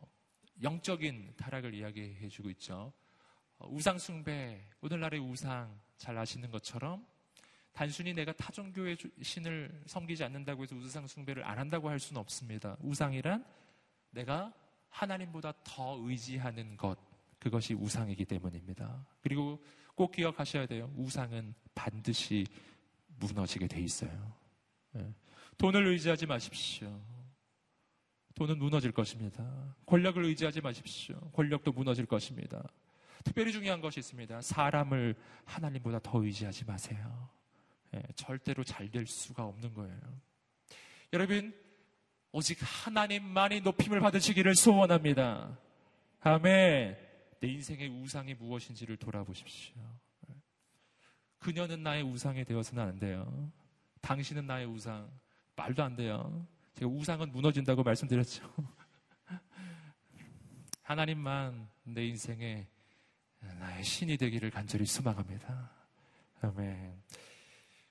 영적인 타락을 이야기해 주고 있죠. 어, 우상 숭배, 오늘날의 우상 잘 아시는 것처럼 단순히 내가 타종교의 신을 섬기지 않는다고 해서 우상 숭배를 안 한다고 할 수는 없습니다. 우상이란 내가 하나님보다 더 의지하는 것, 그것이 우상이기 때문입니다. 그리고 꼭 기억하셔야 돼요. 우상은 반드시 무너지게 돼 있어요. 네. 돈을 의지하지 마십시오. 돈은 무너질 것입니다. 권력을 의지하지 마십시오. 권력도 무너질 것입니다. 특별히 중요한 것이 있습니다. 사람을 하나님보다 더 의지하지 마세요. 네, 절대로 잘 될 수가 없는 거예요. 여러분, 오직 하나님만이 높임을 받으시기를 소원합니다. 아멘. 내 인생의 우상이 무엇인지를 돌아보십시오. 그녀는 나의 우상이 되어서는 안 돼요. 당신은 나의 우상. 말도 안 돼요. 제가 우상은 무너진다고 말씀드렸죠. *laughs* 하나님만 내 인생에 나의 신이 되기를 간절히 소망합니다. 아멘.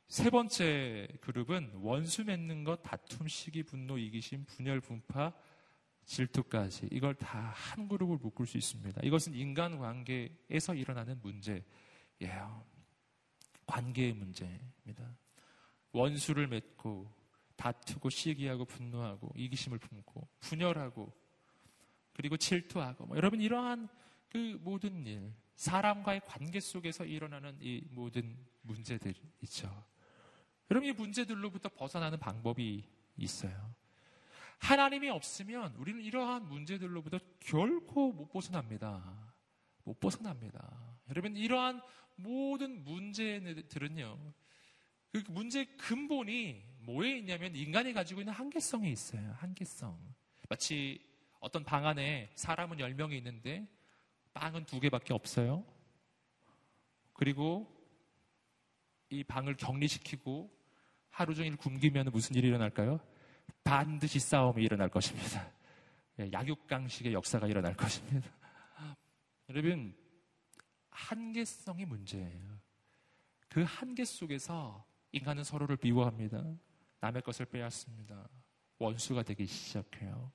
세 번째 그룹은 원수 맺는 것, 다툼, 시기, 분노, 이기심, 분열, 분파, 질투까지 이걸 다 한 그룹을 묶을 수 있습니다. 이것은 인간 관계에서 일어나는 문제예요. 관계의 문제입니다. 원수를 맺고 다투고 시기하고 분노하고 이기심을 품고 분열하고 그리고 질투하고 뭐 여러분 이러한 그 모든 일 사람과의 관계 속에서 일어나는 이 모든 문제들 있죠. 여러분 이 문제들로부터 벗어나는 방법이 있어요. 하나님이 없으면 우리는 이러한 문제들로부터 결코 못 벗어납니다. 못 벗어납니다. 여러분 이러한 모든 문제들은요. 그 문제 근본이 뭐에 있냐면 인간이 가지고 있는 한계성이 있어요. 한계성. 마치 어떤 방 안에 사람은 10명이 있는데 빵은 두 개밖에 없어요. 그리고 이 방을 격리시키고 하루 종일 굶기면 무슨 일이 일어날까요? 반드시 싸움이 일어날 것입니다. 예, 약육강식의 역사가 일어날 것입니다. 여러분, 한계성이 문제예요. 그 한계 속에서 인간은 서로를 미워합니다. 남의 것을 빼앗습니다. 원수가 되기 시작해요.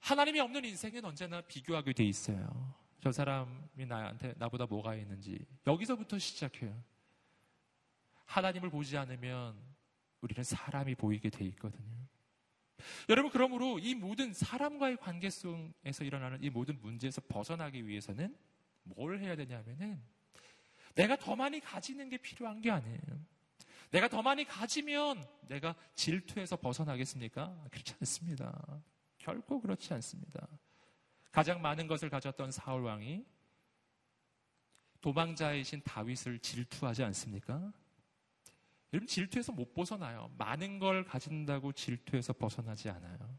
하나님이 없는 인생은 언제나 비교하게 돼 있어요. 저 사람이 나한테 나보다 뭐가 있는지 여기서부터 시작해요. 하나님을 보지 않으면 우리는 사람이 보이게 돼 있거든요. 여러분 그러므로 이 모든 사람과의 관계성에서 일어나는 이 모든 문제에서 벗어나기 위해서는 뭘 해야 되냐면은 내가 더 많이 가지는 게 필요한 게 아니에요. 내가 더 많이 가지면 내가 질투에서 벗어나겠습니까? 그렇지 않습니다. 결코 그렇지 않습니다. 가장 많은 것을 가졌던 사울 왕이 도망자이신 다윗을 질투하지 않습니까? 여러분 질투에서 못 벗어나요. 많은 걸 가진다고 질투에서 벗어나지 않아요.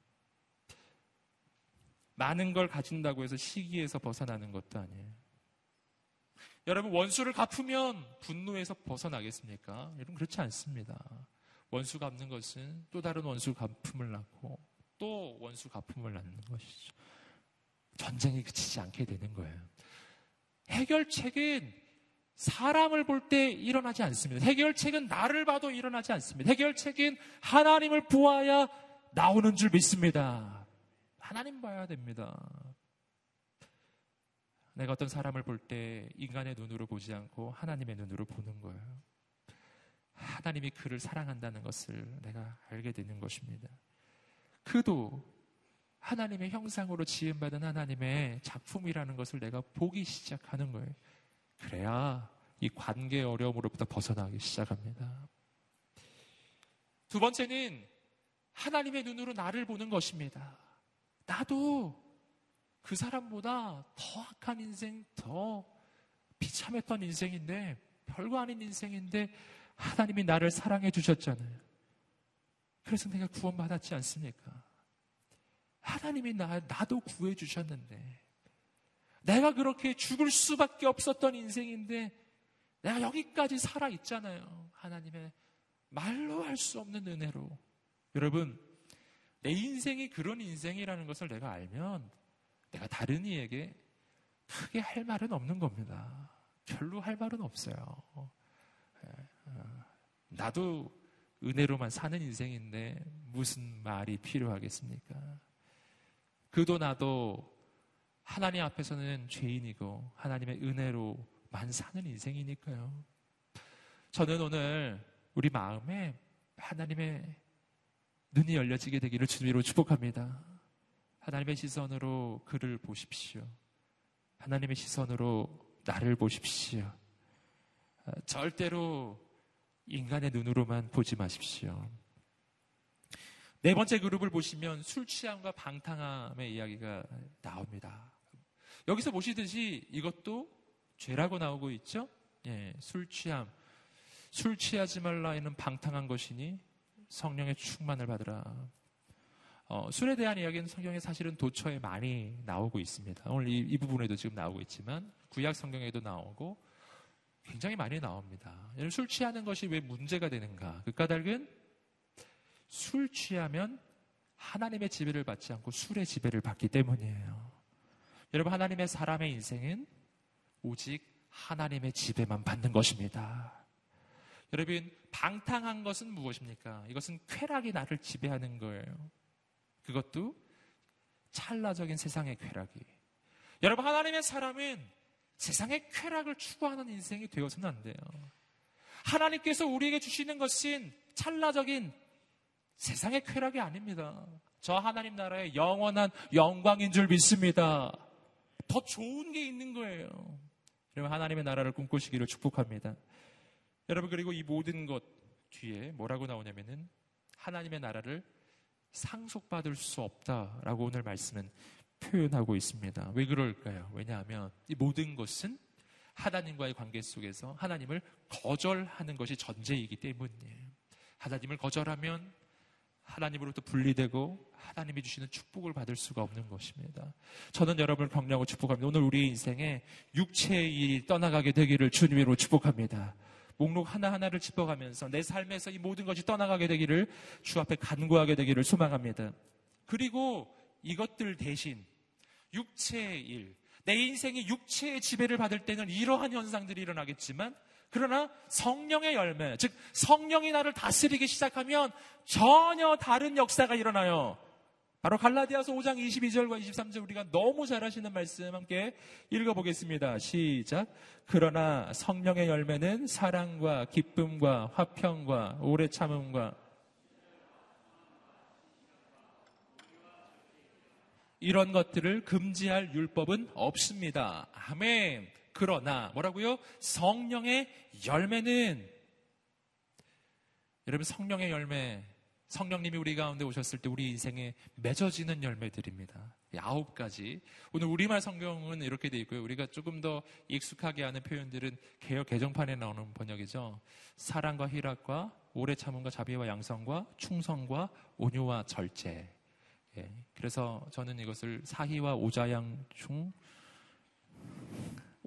많은 걸 가진다고 해서 시기에서 벗어나는 것도 아니에요. 여러분 원수를 갚으면 분노에서 벗어나겠습니까? 여러분 그렇지 않습니다. 원수 갚는 것은 또 다른 원수 갚음을 낳고 또 원수 갚음을 낳는 것이죠. 전쟁이 그치지 않게 되는 거예요. 해결책은 사람을 볼 때 일어나지 않습니다. 해결책은 나를 봐도 일어나지 않습니다. 해결책은 하나님을 보아야 나오는 줄 믿습니다. 하나님 봐야 됩니다. 내가 어떤 사람을 볼 때 인간의 눈으로 보지 않고 하나님의 눈으로 보는 거예요. 하나님이 그를 사랑한다는 것을 내가 알게 되는 것입니다. 그도 하나님의 형상으로 지음받은 하나님의 작품이라는 것을 내가 보기 시작하는 거예요. 그래야 이 관계 어려움으로부터 벗어나기 시작합니다. 두 번째는 하나님의 눈으로 나를 보는 것입니다. 나도 그 사람보다 더 악한 인생, 더 비참했던 인생인데, 별거 아닌 인생인데, 하나님이 나를 사랑해 주셨잖아요. 그래서 내가 구원받았지 않습니까? 하나님이 나, 나도 구해 주셨는데, 내가 그렇게 죽을 수밖에 없었던 인생인데, 내가 여기까지 살아 있잖아요. 하나님의 말로 할 수 없는 은혜로. 여러분, 내 인생이 그런 인생이라는 것을 내가 알면 내가 다른 이에게 크게 할 말은 없는 겁니다. 별로 할 말은 없어요. 예, 어, 나도 은혜로만 사는 인생인데 무슨 말이 필요하겠습니까? 그도 나도 하나님 앞에서는 죄인이고 하나님의 은혜로만 사는 인생이니까요. 저는 오늘 우리 마음에 하나님의 눈이 열려지게 되기를 주님으로 축복합니다. 하나님의 시선으로 그를 보십시오. 하나님의 시선으로 나를 보십시오. 아, 절대로 인간의 눈으로만 보지 마십시오. 네 번째 그룹을 보시면 술 취함과 방탕함의 이야기가 나옵니다. 여기서 보시듯이 이것도 죄라고 나오고 있죠? 예, 술 취함. 술 취하지 말라 에는 방탕한 것이니 성령의 충만을 받으라. 어, 술에 대한 이야기는 성경에 사실은 도처에 많이 나오고 있습니다. 오늘 이, 이 부분에도 지금 나오고 있지만 구약 성경에도 나오고 굉장히 많이 나옵니다. 술 취하는 것이 왜 문제가 되는가? 그 까닭은 술 취하면 하나님의 지배를 받지 않고 술의 지배를 받기 때문이에요. 여러분 하나님의 사람의 인생은 오직 하나님의 지배만 받는 것입니다. 여러분 방탕한 것은 무엇입니까? 이것은 쾌락이 나를 지배하는 거예요. 그것도 찰나적인 세상의 쾌락이. 여러분 하나님의 사람은 세상의 쾌락을 추구하는 인생이 되어서는 안 돼요. 하나님께서 우리에게 주시는 것은 찰나적인 세상의 쾌락이 아닙니다. 저 하나님 나라의 영원한 영광인 줄 믿습니다. 더 좋은 게 있는 거예요. 여러분 하나님의 나라를 꿈꾸시기를 축복합니다. 여러분 그리고 이 모든 것 뒤에 뭐라고 나오냐면은 하나님의 나라를 상속받을 수 없다라고 오늘 말씀은 표현하고 있습니다. 왜 그럴까요? 왜냐하면 이 모든 것은 하나님과의 관계 속에서 하나님을 거절하는 것이 전제이기 때문이에요. 하나님을 거절하면 하나님으로부터 분리되고 하나님이 주시는 축복을 받을 수가 없는 것입니다. 저는 여러분을 격려하고 축복합니다. 오늘 우리 인생에 육체의 일이 떠나가게 되기를 주님으로 축복합니다. 목록 하나하나를 짚어가면서 내 삶에서 이 모든 것이 떠나가게 되기를 주 앞에 간구하게 되기를 소망합니다. 그리고 이것들 대신 육체의 일, 내 인생이 육체의 지배를 받을 때는 이러한 현상들이 일어나겠지만 그러나 성령의 열매, 즉 성령이 나를 다스리기 시작하면 전혀 다른 역사가 일어나요. 바로 갈라디아서 5장 22절과 23절 우리가 너무 잘 하시는 말씀 함께 읽어보겠습니다. 시작. 그러나 성령의 열매는 사랑과 기쁨과 화평과 오래 참음과 이런 것들을 금지할 율법은 없습니다. 아멘. 그러나 뭐라고요? 성령의 열매는 여러분 성령의 열매 성령님이 우리 가운데 오셨을 때 우리 인생에 맺어지는 열매들입니다. 아홉 가지. 오늘 우리말 성경은 이렇게 돼 있고요. 우리가 조금 더 익숙하게 하는 표현들은 개혁 개정판에 나오는 번역이죠. 사랑과 희락과 오래 참음과 자비와 양성과 충성과 온유와 절제. 예. 그래서 저는 이것을 사희와 오자양충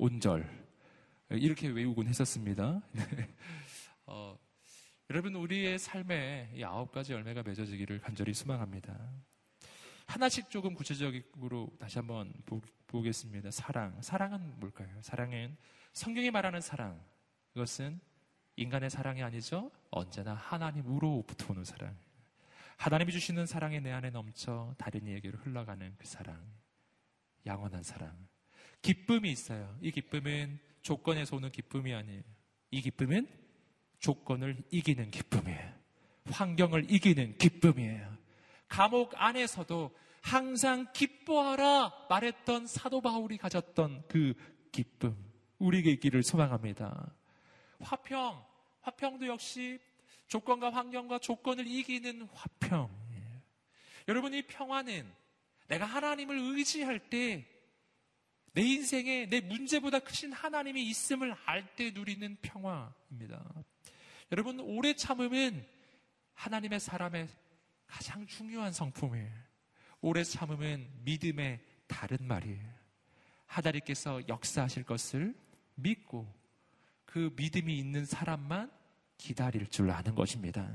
온절 이렇게 외우곤 했었습니다. *laughs* 어, 여러분 우리의 삶에 이 아홉 가지 열매가 맺어지기를 간절히 소망합니다. 하나씩 조금 구체적으로 다시 한번 보, 겠습니다 사랑. 사랑은 뭘까요? 사랑은 성경이 말하는 사랑, 그것은 인간의 사랑이 아니죠. 언제나 하나님으로부터 오는 사랑. 하나님이 주시는 사랑이 내 안에 넘쳐 다른 이에게로 흘러가는 그 사랑. 양원한 사랑. 기쁨이 있어요. 이 기쁨은 조건에서 오는 기쁨이 아니에요. 이 기쁨은 조건을 이기는 기쁨이에요. 환경을 이기는 기쁨이에요. 감옥 안에서도 항상 기뻐하라 말했던 사도 바울이 가졌던 그 기쁨. 우리에게 있기를 소망합니다. 화평, 화평도 역시 조건과 환경과 조건을 이기는 화평. 여러분, 이 평화는 내가 하나님을 의지할 때 내 인생에 내 문제보다 크신 하나님이 있음을 알 때 누리는 평화입니다. 여러분, 오래 참음은 하나님의 사람의 가장 중요한 성품이에요. 오래 참음은 믿음의 다른 말이에요. 하나님께서 역사하실 것을 믿고 그 믿음이 있는 사람만 기다릴 줄 아는 것입니다.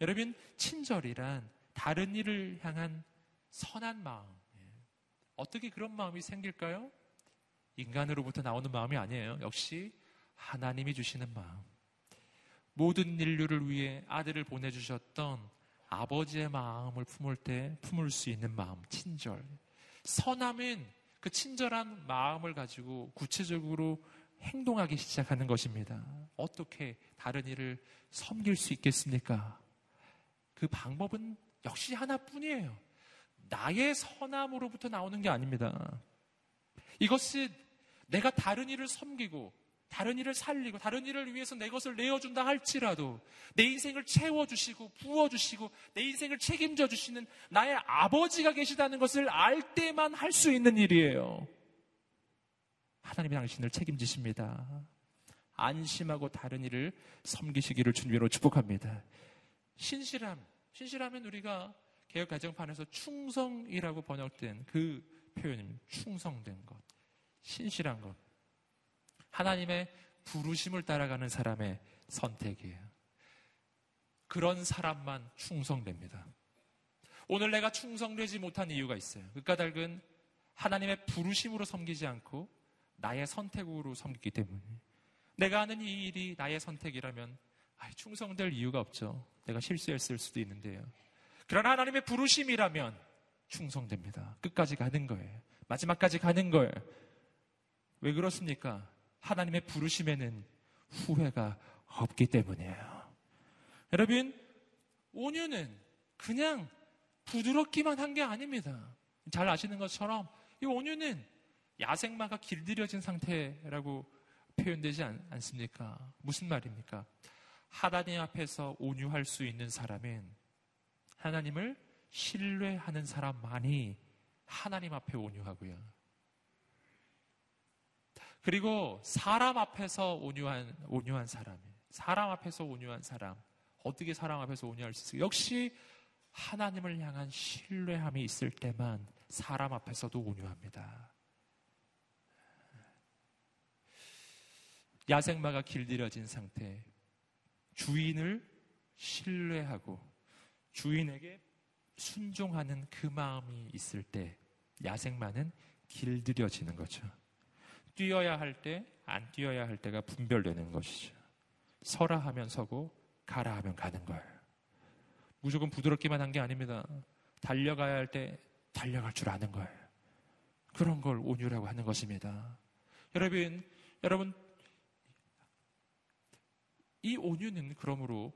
여러분, 친절이란 다른 일을 향한 선한 마음. 어떻게 그런 마음이 생길까요? 인간으로부터 나오는 마음이 아니에요. 역시 하나님이 주시는 마음. 모든 인류를 위해 아들을 보내주셨던 아버지의 마음을 품을 때 품을 수 있는 마음, 친절. 선함은 그 친절한 마음을 가지고 구체적으로 행동하기 시작하는 것입니다. 어떻게 다른 일을 섬길 수 있겠습니까? 그 방법은 역시 하나뿐이에요. 나의 선함으로부터 나오는 게 아닙니다. 이것은 내가 다른 일을 섬기고 다른 일을 살리고 다른 일을 위해서 내 것을 내어준다 할지라도 내 인생을 채워주시고 부어주시고 내 인생을 책임져 주시는 나의 아버지가 계시다는 것을 알 때만 할 수 있는 일이에요. 하나님이 당신을 책임지십니다. 안심하고 다른 일을 섬기시기를 주님으로 축복합니다. 신실함. 신실하면 우리가 개혁 가정판에서 충성이라고 번역된 그 표현입니다. 충성된 것. 신실한 것. 하나님의 부르심을 따라가는 사람의 선택이에요. 그런 사람만 충성됩니다. 오늘 내가 충성되지 못한 이유가 있어요. 그 까닭은 하나님의 부르심으로 섬기지 않고 나의 선택으로 섬기기 때문에 내가 하는 이 일이 나의 선택이라면 충성될 이유가 없죠. 내가 실수했을 수도 있는데요. 그러나 하나님의 부르심이라면 충성됩니다. 끝까지 가는 거예요. 마지막까지 가는 거예요. 왜 그렇습니까? 하나님의 부르심에는 후회가 없기 때문이에요. 여러분, 온유는 그냥 부드럽기만 한 게 아닙니다. 잘 아시는 것처럼 이 온유는 야생마가 길들여진 상태라고 표현되지 않, 습니까 무슨 말입니까? 하나님 앞에서 온유할 수 있는 사람은 하나님을 신뢰하는 사람만이 하나님 앞에 온유하고요. 그리고 사람 앞에서 온유한, 온유한 사람. 사람 앞에서 온유한 사람. 어떻게 사람 앞에서 온유할 수 있을까? 역시 하나님을 향한 신뢰함이 있을 때만 사람 앞에서도 온유합니다. 야생마가 길들여진 상태, 주인을 신뢰하고 주인에게 순종하는 그 마음이 있을 때 야생마는 길들여지는 거죠. 뛰어야 할 때, 안 뛰어야 할 때가 분별되는 것이죠. 서라 하면 서고, 가라 하면 가는 거예요. 무조건 부드럽기만 한 게 아닙니다. 달려가야 할 때 달려갈 줄 아는 거예요. 그런 걸 온유라고 하는 것입니다. 여러분, 여러분, 이 온유는 그러므로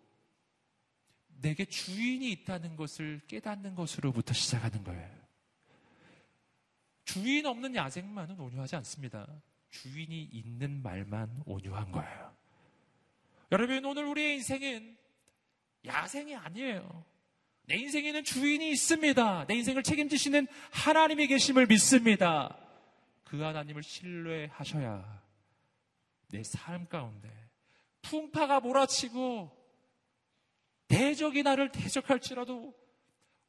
내게 주인이 있다는 것을 깨닫는 것으로부터 시작하는 거예요. 주인 없는 야생만은 온유하지 않습니다. 주인이 있는 말만 온유한 거예요. 여러분, 오늘 우리의 인생은 야생이 아니에요. 내 인생에는 주인이 있습니다. 내 인생을 책임지시는 하나님이 계심을 믿습니다. 그 하나님을 신뢰하셔야 내 삶 가운데 풍파가 몰아치고 대적이 나를 대적할지라도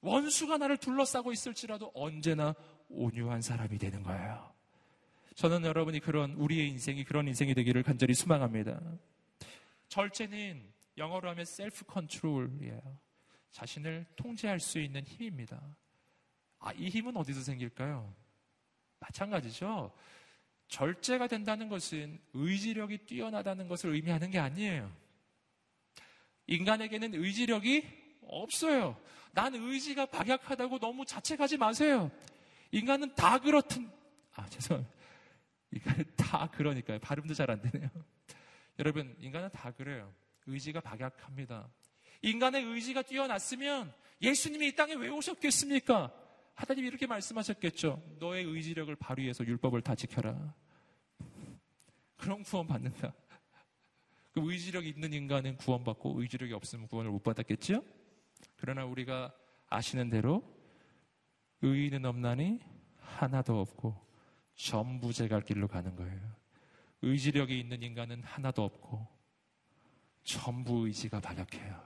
원수가 나를 둘러싸고 있을지라도 언제나 온유한 사람이 되는 거예요. 저는 여러분이 그런 우리의 인생이 그런 인생이 되기를 간절히 소망합니다. 절제는 영어로 하면 셀프 컨트롤이에요. 자신을 통제할 수 있는 힘입니다. 아, 이 힘은 어디서 생길까요? 마찬가지죠. 절제가 된다는 것은 의지력이 뛰어나다는 것을 의미하는 게 아니에요. 인간에게는 의지력이 없어요. 난 의지가 박약하다고 너무 자책하지 마세요. 인간은 다 그렇든, 아, 죄송합니다. 인간은 다 그러니까요. 발음도 잘 안 되네요. 여러분, 인간은 다 그래요. 의지가 박약합니다. 인간의 의지가 뛰어났으면 예수님이 이 땅에 왜 오셨겠습니까? 하나님이 이렇게 말씀하셨겠죠. 너의 의지력을 발휘해서 율법을 다 지켜라. 그럼 구원 받는다. 그 의지력이 있는 인간은 구원받고 의지력이 없으면 구원을 못 받았겠죠? 그러나 우리가 아시는 대로 의인은 없나니 하나도 없고 전부 제갈 길로 가는 거예요. 의지력이 있는 인간은 하나도 없고 전부 의지가 발약해요.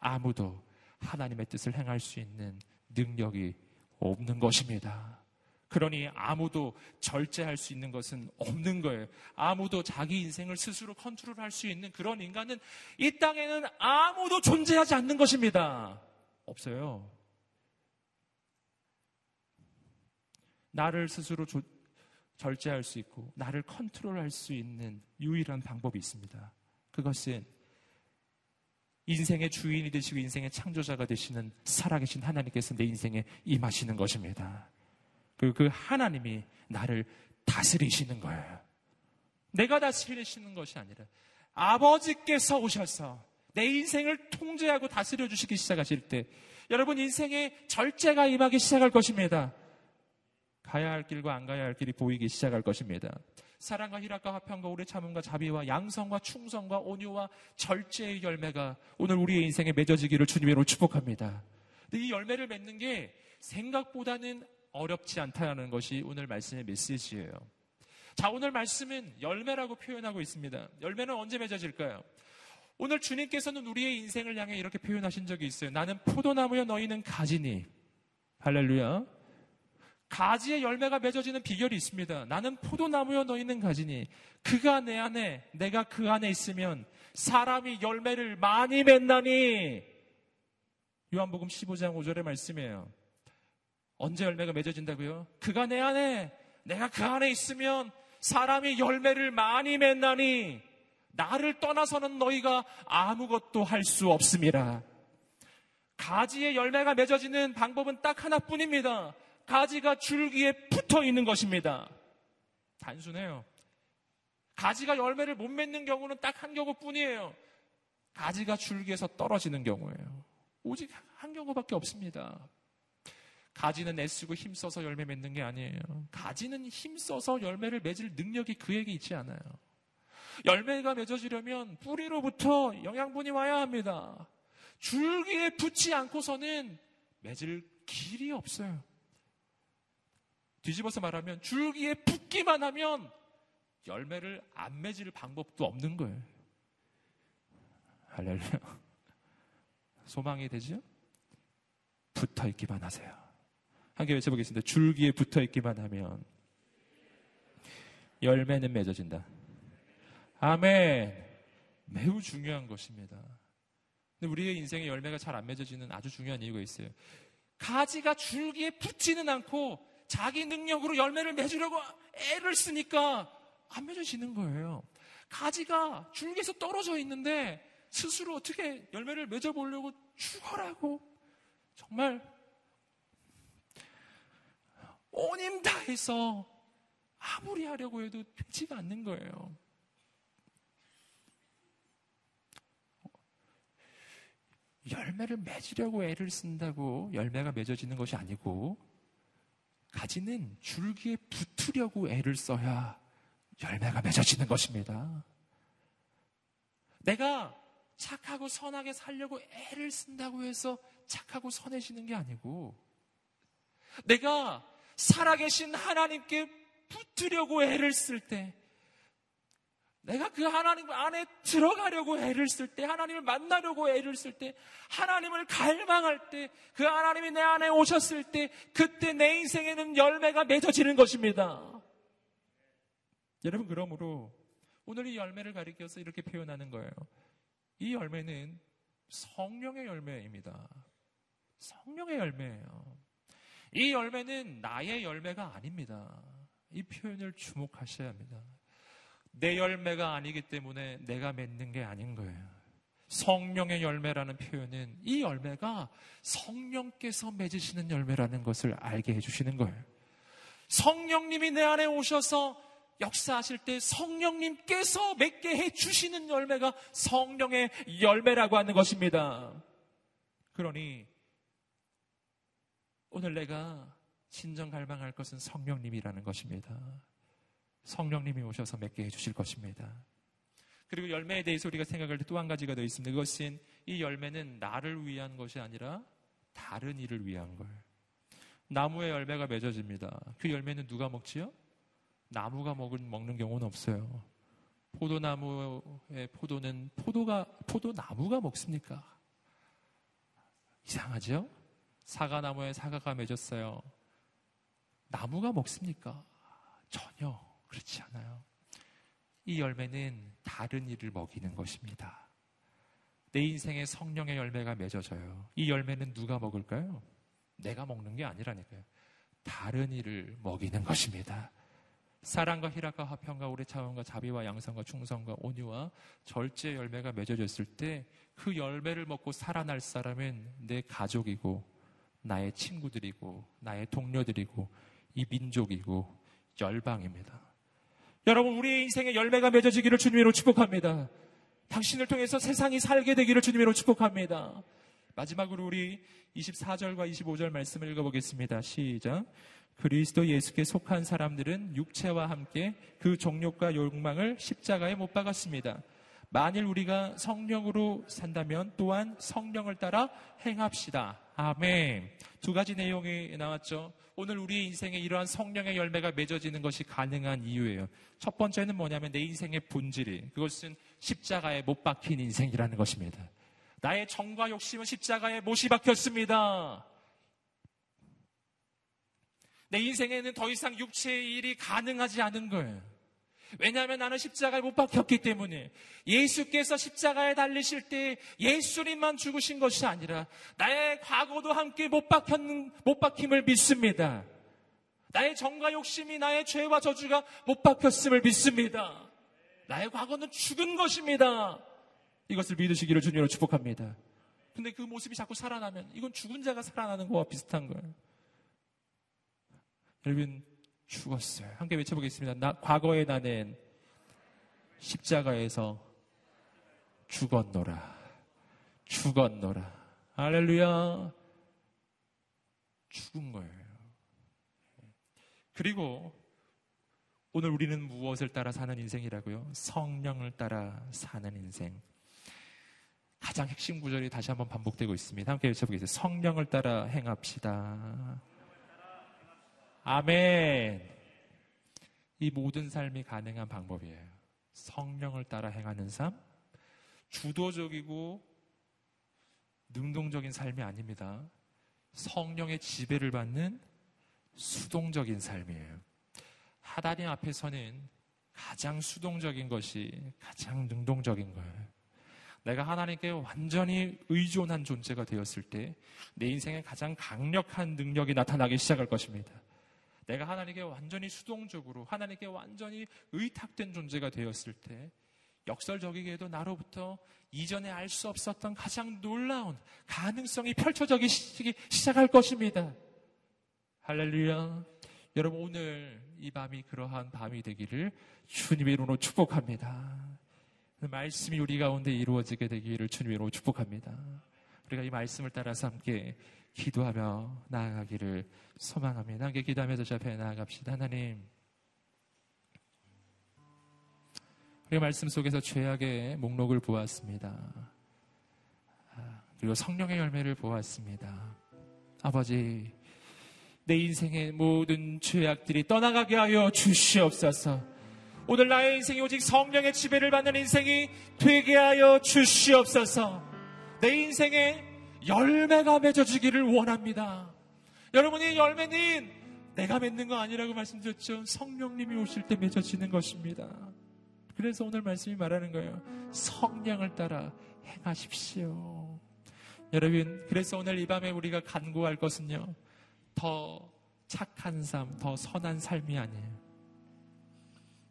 아무도 하나님의 뜻을 행할 수 있는 능력이 없는 것입니다. 그러니 아무도 절제할 수 있는 것은 없는 거예요. 아무도 자기 인생을 스스로 컨트롤할 수 있는 그런 인간은 이 땅에는 아무도 존재하지 않는 것입니다. 없어요. 나를 스스로 조, 절제할 수 있고 나를 컨트롤할 수 있는 유일한 방법이 있습니다. 그것은 인생의 주인이 되시고 인생의 창조자가 되시는 살아계신 하나님께서 내 인생에 임하시는 것입니다. 그, 그 하나님이 나를 다스리시는 거예요. 내가 다스리시는 것이 아니라 아버지께서 오셔서 내 인생을 통제하고 다스려 주시기 시작하실 때 여러분 인생에 절제가 임하기 시작할 것입니다. 가야 할 길과 안 가야 할 길이 보이기 시작할 것입니다. 사랑과 희락과 화평과 오래 참음과 자비와 양성과 충성과 온유와 절제의 열매가 오늘 우리의 인생에 맺어지기를 주님으로 축복합니다. 근데 이 열매를 맺는 게 생각보다는 어렵지 않다는 것이 오늘 말씀의 메시지예요. 자, 오늘 말씀은 열매라고 표현하고 있습니다. 열매는 언제 맺어질까요? 오늘 주님께서는 우리의 인생을 향해 이렇게 표현하신 적이 있어요. 나는 포도나무여 너희는 가지니. 할렐루야. 가지의 열매가 맺어지는 비결이 있습니다. 나는 포도나무여 너희는 가지니 그가 내 안에 내가 그 안에 있으면 사람이 열매를 많이 맺나니 요한복음 15장 5절의 말씀이에요. 언제 열매가 맺어진다고요? 그가 내 안에 내가 그 안에 있으면 사람이 열매를 많이 맺나니 나를 떠나서는 너희가 아무것도 할 수 없습니다. 가지의 열매가 맺어지는 방법은 딱 하나뿐입니다. 가지가 줄기에 붙어 있는 것입니다. 단순해요. 가지가 열매를 못 맺는 경우는 딱 한 경우뿐이에요. 가지가 줄기에서 떨어지는 경우예요. 오직 한 경우밖에 없습니다. 가지는 애쓰고 힘써서 열매 맺는 게 아니에요. 가지는 힘써서 열매를 맺을 능력이 그에게 있지 않아요. 열매가 맺어지려면 뿌리로부터 영양분이 와야 합니다. 줄기에 붙지 않고서는 맺을 길이 없어요. 뒤집어서 말하면 줄기에 붙기만 하면 열매를 안 맺을 방법도 없는 거예요. 할렐루야. 소망이 되죠? 붙어 있기만 하세요. 함께 외쳐보겠습니다. 줄기에 붙어 있기만 하면 열매는 맺어진다. 아멘. 매우 중요한 것입니다. 근데 우리의 인생의 열매가 잘 안 맺어지는 아주 중요한 이유가 있어요. 가지가 줄기에 붙지는 않고 자기 능력으로 열매를 맺으려고 애를 쓰니까 안 맺어지는 거예요. 가지가 줄기에서 떨어져 있는데 스스로 어떻게 열매를 맺어보려고 죽어라고 정말 온힘 다해서 아무리 하려고 해도 되지가 않는 거예요. 열매를 맺으려고 애를 쓴다고 열매가 맺어지는 것이 아니고 가지는 줄기에 붙으려고 애를 써야 열매가 맺어지는 것입니다. 내가 착하고 선하게 살려고 애를 쓴다고 해서 착하고 선해지는 게 아니고 내가 살아계신 하나님께 붙으려고 애를 쓸 때, 내가 그 하나님 안에 들어가려고 애를 쓸 때, 하나님을 만나려고 애를 쓸 때, 하나님을 갈망할 때, 그 하나님이 내 안에 오셨을 때, 그때 내 인생에는 열매가 맺어지는 것입니다. 여러분, 그러므로 오늘 이 열매를 가리켜서 이렇게 표현하는 거예요. 이 열매는 성령의 열매입니다. 성령의 열매예요. 이 열매는 나의 열매가 아닙니다. 이 표현을 주목하셔야 합니다. 내 열매가 아니기 때문에 내가 맺는 게 아닌 거예요. 성령의 열매라는 표현은 이 열매가 성령께서 맺으시는 열매라는 것을 알게 해주시는 거예요. 성령님이 내 안에 오셔서 역사하실 때 성령님께서 맺게 해주시는 열매가 성령의 열매라고 하는 것입니다. 그러니 오늘 내가 진정 갈망할 것은 성령님이라는 것입니다. 성령님이 오셔서 맺게 해주실 것입니다. 그리고 열매에 대해서 우리가 생각할 때 또 한 가지가 더 있습니다. 그것은 이 열매는 나를 위한 것이 아니라 다른 일을 위한 거예요. 나무의 열매가 맺어집니다. 그 열매는 누가 먹지요? 나무가 먹은, 먹는 경우는 없어요. 포도나무의 포도는 포도가, 포도나무가 먹습니까? 이상하죠? 사과나무에 사과가 맺었어요. 나무가 먹습니까? 전혀 그렇지 않아요. 이 열매는 다른 일을 먹이는 것입니다. 내 인생에 성령의 열매가 맺어져요. 이 열매는 누가 먹을까요? 내가 먹는 게 아니라니까요. 다른 일을 먹이는 것입니다. 사랑과 희락과 화평과 오래 참음과 자비와 양성과 충성과 온유와 절제 열매가 맺어졌을 때 그 열매를 먹고 살아날 사람은 내 가족이고 나의 친구들이고 나의 동료들이고 이 민족이고 열방입니다. 여러분, 우리의 인생에 열매가 맺어지기를 주님으로 축복합니다. 당신을 통해서 세상이 살게 되기를 주님으로 축복합니다. 마지막으로 우리 24절과 25절 말씀을 읽어보겠습니다. 시작. 그리스도 예수께 속한 사람들은 육체와 함께 그 정욕과 욕망을 십자가에 못 박았습니다. 만일 우리가 성령으로 산다면 또한 성령을 따라 행합시다. 아멘. 두 가지 내용이 나왔죠. 오늘 우리의 인생에 이러한 성령의 열매가 맺어지는 것이 가능한 이유예요. 첫 번째는 뭐냐면 내 인생의 본질이 그것은 십자가에 못 박힌 인생이라는 것입니다. 나의 정과 욕심은 십자가에 못이 박혔습니다. 내 인생에는 더 이상 육체의 일이 가능하지 않은 거예요. 왜냐하면 나는 십자가에 못 박혔기 때문에 예수께서 십자가에 달리실 때 예수님만 죽으신 것이 아니라 나의 과거도 함께 못 박혔는 못 박힘을 믿습니다. 나의 정과 욕심이 나의 죄와 저주가 못 박혔음을 믿습니다. 나의 과거는 죽은 것입니다. 이것을 믿으시기를 주님으로 축복합니다. 근데 그 모습이 자꾸 살아나면 이건 죽은 자가 살아나는 거와 비슷한 거예요. 여러분 죽었어요. 함께 외쳐보겠습니다. 나, 과거의 나는 십자가에서 죽었노라. 죽었노라. 할렐루야. 죽은 거예요. 그리고 오늘 우리는 무엇을 따라 사는 인생이라고요? 성령을 따라 사는 인생. 가장 핵심 구절이 다시 한번 반복되고 있습니다. 함께 외쳐보겠습니다. 성령을 따라 행합시다. 아멘. 이 모든 삶이 가능한 방법이에요. 성령을 따라 행하는 삶, 주도적이고 능동적인 삶이 아닙니다. 성령의 지배를 받는 수동적인 삶이에요. 하나님 앞에서는 가장 수동적인 것이 가장 능동적인 거예요. 내가 하나님께 완전히 의존한 존재가 되었을 때 내 인생에 가장 강력한 능력이 나타나기 시작할 것입니다. 내가 하나님께 완전히 수동적으로 하나님께 완전히 의탁된 존재가 되었을 때 역설적이게도 나로부터 이전에 알 수 없었던 가장 놀라운 가능성이 펼쳐지기 시작할 것입니다. 할렐루야. 여러분 오늘 이 밤이 그러한 밤이 되기를 주님의 이름으로 축복합니다. 그 말씀이 우리 가운데 이루어지게 되기를 주님의 이름으로 축복합니다. 우리가 이 말씀을 따라서 함께 기도하며 나아가기를 소망합니다. 함께 기도하면서 저 앞에 나아갑시다. 하나님, 우리 말씀 속에서 죄악의 목록을 보았습니다. 그리고 성령의 열매를 보았습니다. 아버지, 내 인생의 모든 죄악들이 떠나가게 하여 주시옵소서. 오늘 나의 인생이 오직 성령의 지배를 받는 인생이 되게 하여 주시옵소서. 내 인생에 열매가 맺어지기를 원합니다. 여러분이 열매는 내가 맺는 거 아니라고 말씀드렸죠. 성령님이 오실 때 맺어지는 것입니다. 그래서 오늘 말씀이 말하는 거예요. 성령을 따라 행하십시오. 여러분, 그래서 오늘 이 밤에 우리가 간구할 것은요. 더 착한 삶, 더 선한 삶이 아니에요.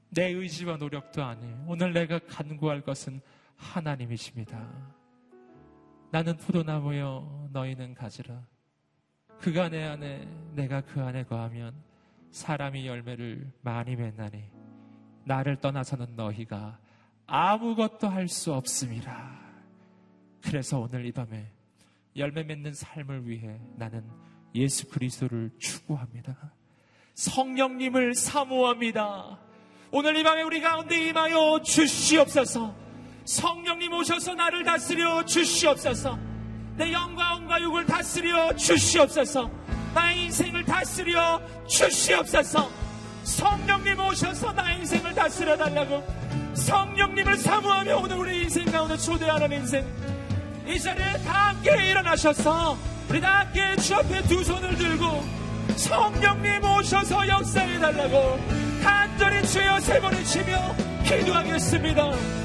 내 의지와 노력도 아니. 오늘 내가 간구할 것은 하나님이십니다. 나는 포도나무여 너희는 가지라. 그가 내 안에 내가 그 안에 거하면 사람이 열매를 많이 맺나니 나를 떠나서는 너희가 아무것도 할 수 없음이라. 그래서 오늘 이 밤에 열매 맺는 삶을 위해 나는 예수 그리스도를 추구합니다. 성령님을 사모합니다. 오늘 이 밤에 우리 가운데 임하여 주시옵소서. 성령님 오셔서 나를 다스려 주시옵소서. 내 영과 온과 육을 다스려 주시옵소서. 나의 인생을 다스려 주시옵소서. 성령님 오셔서 나의 인생을 다스려 달라고 성령님을 사모하며 오늘 우리 인생 가운데 초대하는 인생 이 자리에 다 함께 일어나셔서 우리 다 함께 주 앞에 두 손을 들고 성령님 오셔서 역사해 달라고 간절히 주여 세 번을 치며 기도하겠습니다